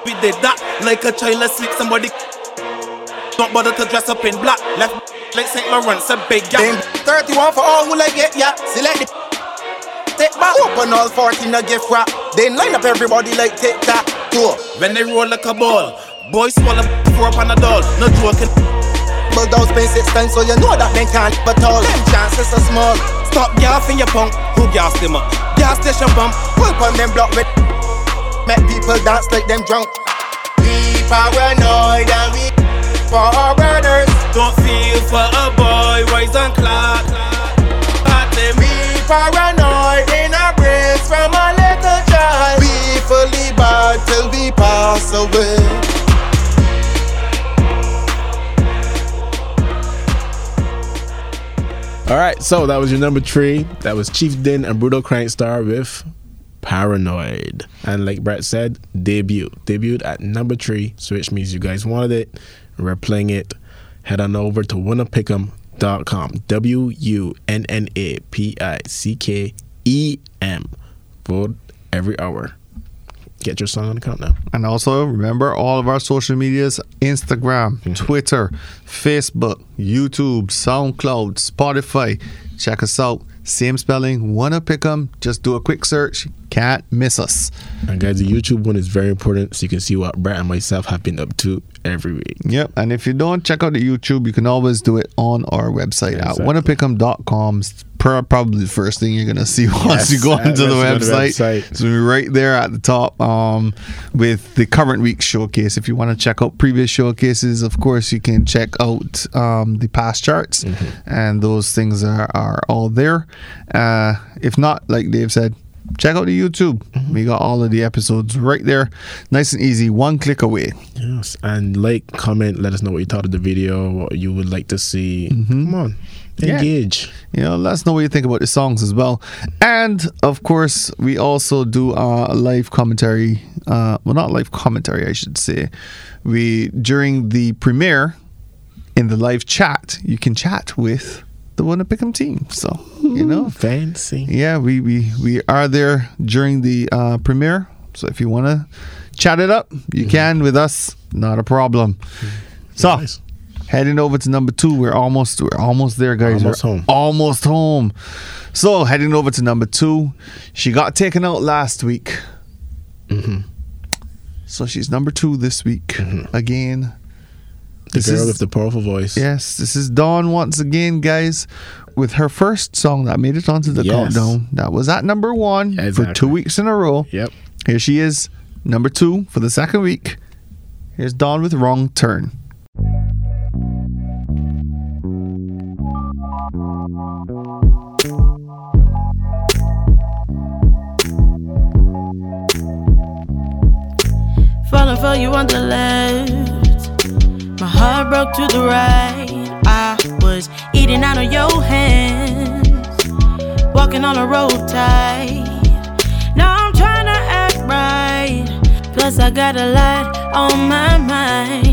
We did that like a child asleep. Somebody don't bother to dress up in black. Left like St. Lawrence, a big Them 31 for all who like it, yeah. Select the take back. Open all 14 a gift wrap. Then line up everybody like tic tac Tour. When they roll like a ball, boys swallow four up on a doll. No joking. But those pay six times, so you know that they can't but all. Them chances are small. Stop gas in your punk. Who gas them up? Gas station bump. Pull on them block with. Make people dance like them drunk. We paranoid and we for our brothers. Don't feel for a boy, rise and clap. But then we paranoid in our brains from a little child. We fully bad till we pass away. All right, so that was your number three. That was Chief Din and Brutal Crankstar with Paranoid. And like Brett said, debut. Debuted at number three, so which means you guys wanted it. We're playing it. Head on over to wunnapickem.com. W U N N A P I C K E M. Vote every hour. Get your song on account now. And also remember all of our social medias Instagram, Mm-hmm. Twitter, Facebook, YouTube, SoundCloud, Spotify. Check us out. Same spelling, wunna pick 'em. Just do a quick search. Can't miss us. And guys, the YouTube one is very important so you can see what Brett and myself have been up to every week. Yep. And if you don't check out the YouTube, you can always do it on our website at Exactly. wunnapickem.com. It's probably the first thing you're gonna see once Yes, you go into the once you go to the website. website. So we're right there at the top um, with the current week showcase. If you want to check out previous showcases, of course you can check out um, the past charts, Mm-hmm. and those things are, are all there. Uh, if not, like Dave said. Check out the YouTube. Mm-hmm. We got all of the episodes right there, nice and easy, one click away. Yes. And like, comment, let us know what you thought of the video, what you would like to see. Come on. Yeah. Engage. You know, let us know what you think about the songs as well. And of course, we also do a live commentary. Uh, well, not live commentary, I should say. We during the premiere in the live chat, you can chat with the Wunna Pick'em team. So you know, fancy. Yeah, we we we are there during the uh, premiere. So if you want to chat it up, you can with us. Not a problem. So. Heading over to number two, we're almost we're almost there, guys. Almost we're home. Almost home. So heading over to number two, she got taken out last week. Mm-hmm. So she's number two this week again. The This girl is- with the powerful voice. Yes, this is Dawn once again, guys, with her first song that made it onto the Yes. countdown. That was at number one for Exactly. two weeks in a row. Yep. Here she is, number two for the second week. Here's Dawn with Wrong Turn. Falling for you on the left. Heart broke to the right. I was eating out of your hands. Walking on a road tight. Now I'm trying to act right. Plus, I got a lot on my mind.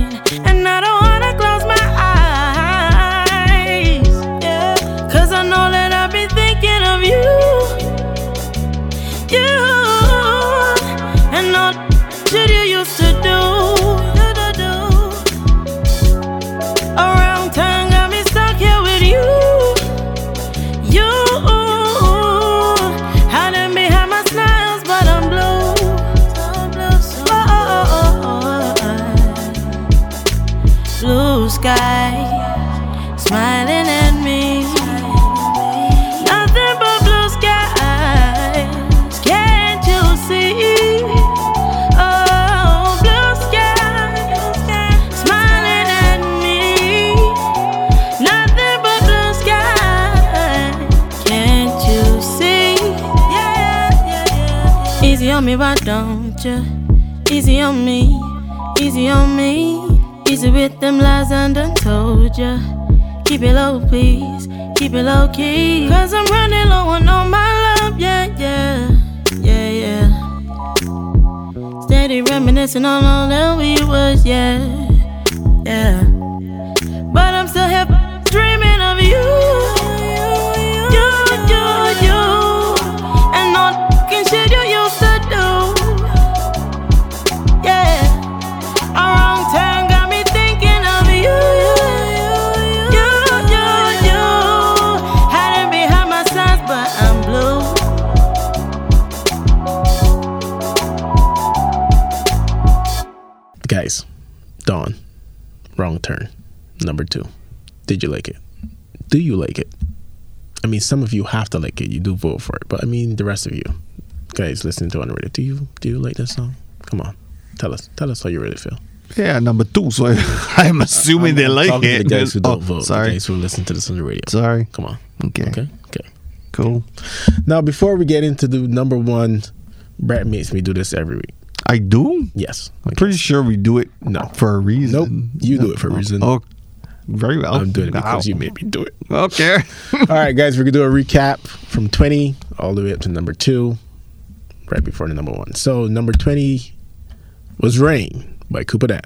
Me, why don't you? Easy on me, easy on me. Easy with them lies I done told ya. Keep it low, please. Keep it low key. Cause I'm running low on all my love, yeah, yeah. Yeah, yeah. Steady reminiscing on all that we was, yeah. Yeah. But I'm still here Number two. Did you like it? Do you like it? I mean, some of you have to like it. You do vote for it, but I mean, the rest of you, guys, listening to it on the radio, do you do you like this song? Come on, tell us, tell us how you really feel. Yeah, number two. So I'm assuming they like it. The guys who don't Oh, vote, Sorry. the guys who listen to this on the radio. Sorry. Come on. Okay. Okay. Okay. Cool. Now, before we get into the number one, Brett makes me do this every week. I do? Yes. I'm pretty sure we do it no. for a reason. Nope. You do it for a reason. Oh, very well. I'm doing it because Wow. you made me do it. Okay. All right, guys, we're gonna do a recap from 20 all the way up to number two, right before the number one. So number 20 was Rain by Cooper Dan.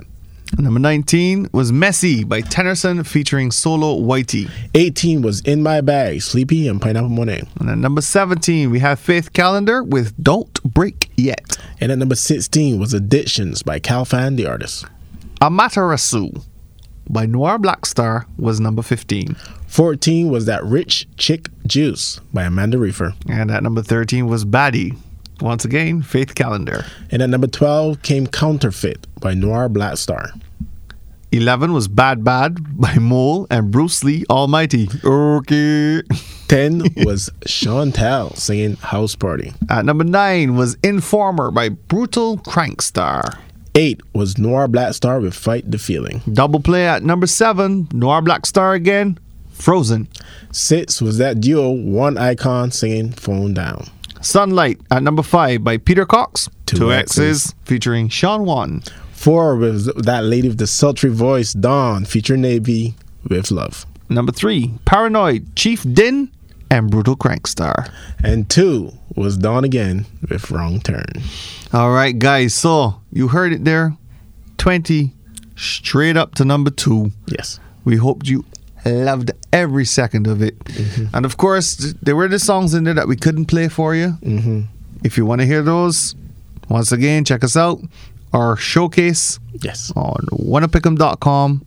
Number 19 was Messy by Tennyson featuring Solo Whitey. 18 was In My Bag, Sleepy and Pineapple Monet. And at number 17, we have Faith Callender with Don't Break Yet. And at number 16 was Addictions by Calfan, the artist. Amaterasu by Noir Blackstar was number 15. 14 was That Rich Chick Juice by Amanda Reifer. And at number 13 was Baddie. Once again, Faith Callender. And at number 12 came Counterfeit by Noir Blackstar. 11 was Bad Bad by Mole and Bruce Lee Almighty. Okay. 10 was Chantel singing House Party. At number 9 was Informer by Brutal Crankstar. 8 was Noir Blackstar with Fight the Feeling. Double play at number 7, Noir Blackstar again, Frozen. 6 was that duo One Icon singing Phone Down. Sunlight at number 5 by Peter Cox. Two Two X's. X's featuring Sean Wan. 4 was that lady with the sultry voice Dawn featuring Navy with Love. Number 3, Paranoid, Chief Din and Brutal Crankstar. And 2 was Dawn again with Wrong Turn. All right, guys. So you heard it there. 20 straight up to number 2. Yes. We hoped you loved every second of it. Mm-hmm. And of course, there were the songs in there that we couldn't play for you. Mm-hmm. If you want to hear those, once again, check us out. Our showcase Yes. on wunnapickem.com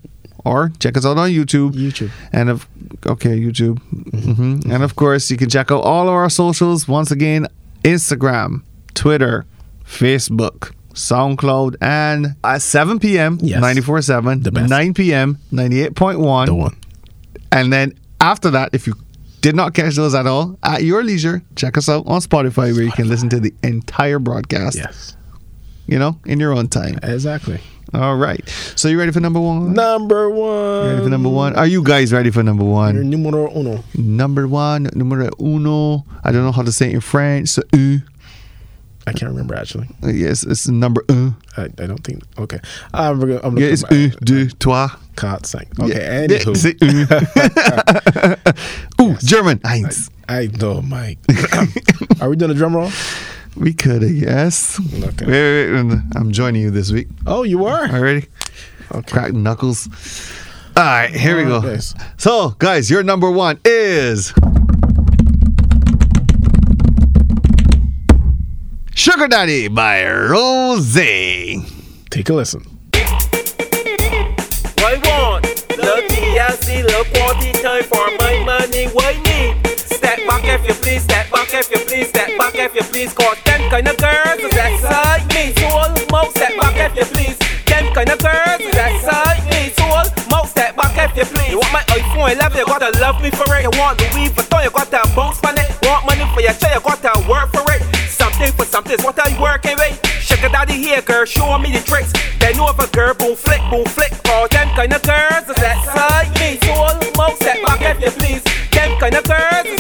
or check us out on YouTube. YouTube. And of okay, YouTube. hmm And of course, you can check out all of our socials once again: Instagram, Twitter, Facebook, SoundCloud, and at 7 p.m. Yes. 94.7, The best. 9 p.m. 98.1, The one. and then after that, if you did not catch those at all, at your leisure, check us out on Spotify where you can listen to the entire broadcast. Yes. You know, in your own time. Exactly. All right. So you ready for number one? Number one. You ready for number one? Are you guys ready for number one? numero uno. Number one, numero uno. I don't know how to say it in French. So, uh, I can't remember actually. yes, it's number un. I, I don't think. Okay. I'm gonna. I'm gonna Yeah, it's un, deux, trois. Can't sing. Okay. Yeah, Anywho. c'est un. Ooh, German. Eins. I know, Mike. Are we doing a drum roll? We could, I guess. Okay. Wait, wait, wait, I'm joining you this week. Oh, you are? Already? Okay. Crack knuckles. All right, here we oh, go. Okay. So, guys, your number one is Sugar Daddy by Rose. Take a listen. Why want? Love TLC, love quality time for my money. Why need? Step back if you please, step back if you please, step back if you please. Cause them kind of girls is excite me. So almost step back if you please. Them kind of girls is excite me. So almost step back if you please. You want my iPhone 11, you gotta love me for it. You want Louis Vuitton, you gotta bounce on it. Want money for your child, you gotta work for it. Something for something, what are you working with? Sugar daddy here, girl, show me the tricks. They know if a girl boom flick, boom flick. All them kind of girls is excite me. So almost step back if you please. Them kind of girls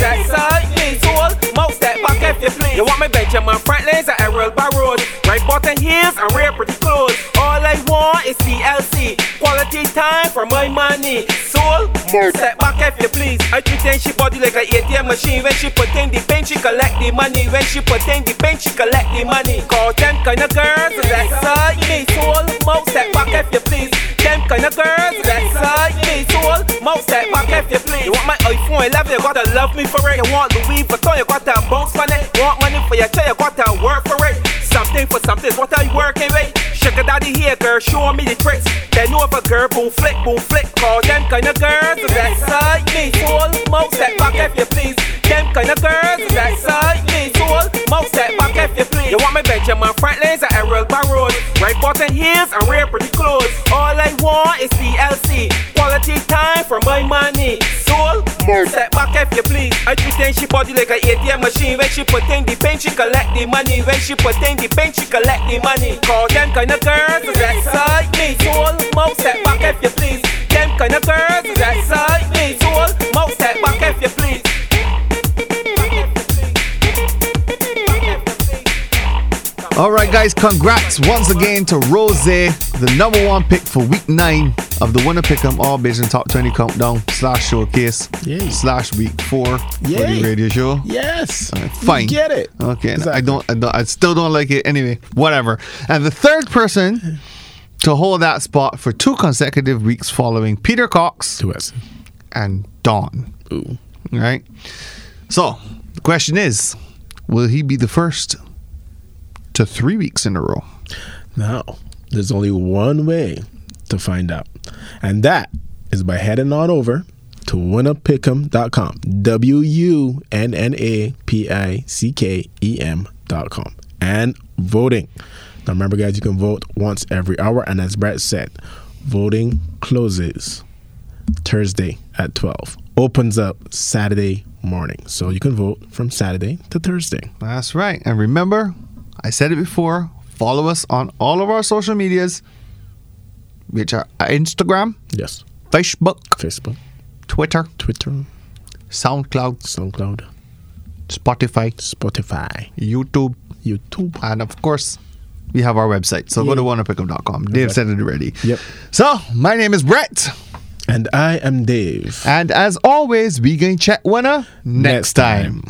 money. Soul, step back if you please. I pretend she body like a ATM machine. When she put in the pen, she collect the money. When she put in the pen, she collect the money. Cause them kind of girls is excite me. Soul, mouth, step back if you please. Them kind of girls is excite me. Soul, mouth, step back if you please. You want my iPhone 11, you gotta love me for it. You want Louis Vuitton, you gotta bounce on it. You want money for your child, you gotta work for it. Something for something, what are you working with? Sugar daddy here, girl, show me the tricks. They know if a girl boom flick, boom flick. Call them kind of girls is excite me. Soul, step back if you please. Them kind of girls is excite me. Soul, step back if you please. You want me Benjamin Franklin's at Errol Road. Right button heels and real pretty clothes. All I want is TLC. Quality time for my money. Soul, step back if you please. I pretend she body like a ATM machine. When she put in the pen, she collect the money. When she put in the pen, she collect the money. Call them kind of girls is excite me. Soul, step back if you please. Them kind of girls is excite me. Soul, All right, guys, congrats once again to Rose, the number one pick for week nine of the Wunna Pick'em All Vision Top 20 Countdown slash Showcase Yay. slash week four for the radio show. Yes. Uh, fine. We get it. Okay, and I don't, I don't, I still don't like it. Anyway, whatever. And the third person to hold that spot for two consecutive weeks following Peter Cox and Dawn. Ooh. Right? So, the question is will he be the first to three weeks in a row? Now, there's only one way to find out, and that is by heading on over to wunnapickem.com. W U N N A P I C K E M.com and voting. Now, remember, guys, you can vote once every hour, and as Brett said, voting closes Thursday at 12, opens up Saturday morning. So you can vote from Saturday to Thursday. That's right. And remember, I said it before follow us on all of our social medias, which are Instagram, Yes. Facebook, Facebook, Twitter, Twitter, SoundCloud, SoundCloud, Spotify, Spotify, YouTube, YouTube, and of course, we have our website. So go to wunnapickem.com. Dave said it already. Yep. So, my name is Brett. And I am Dave. And as always, we going to check winner next time.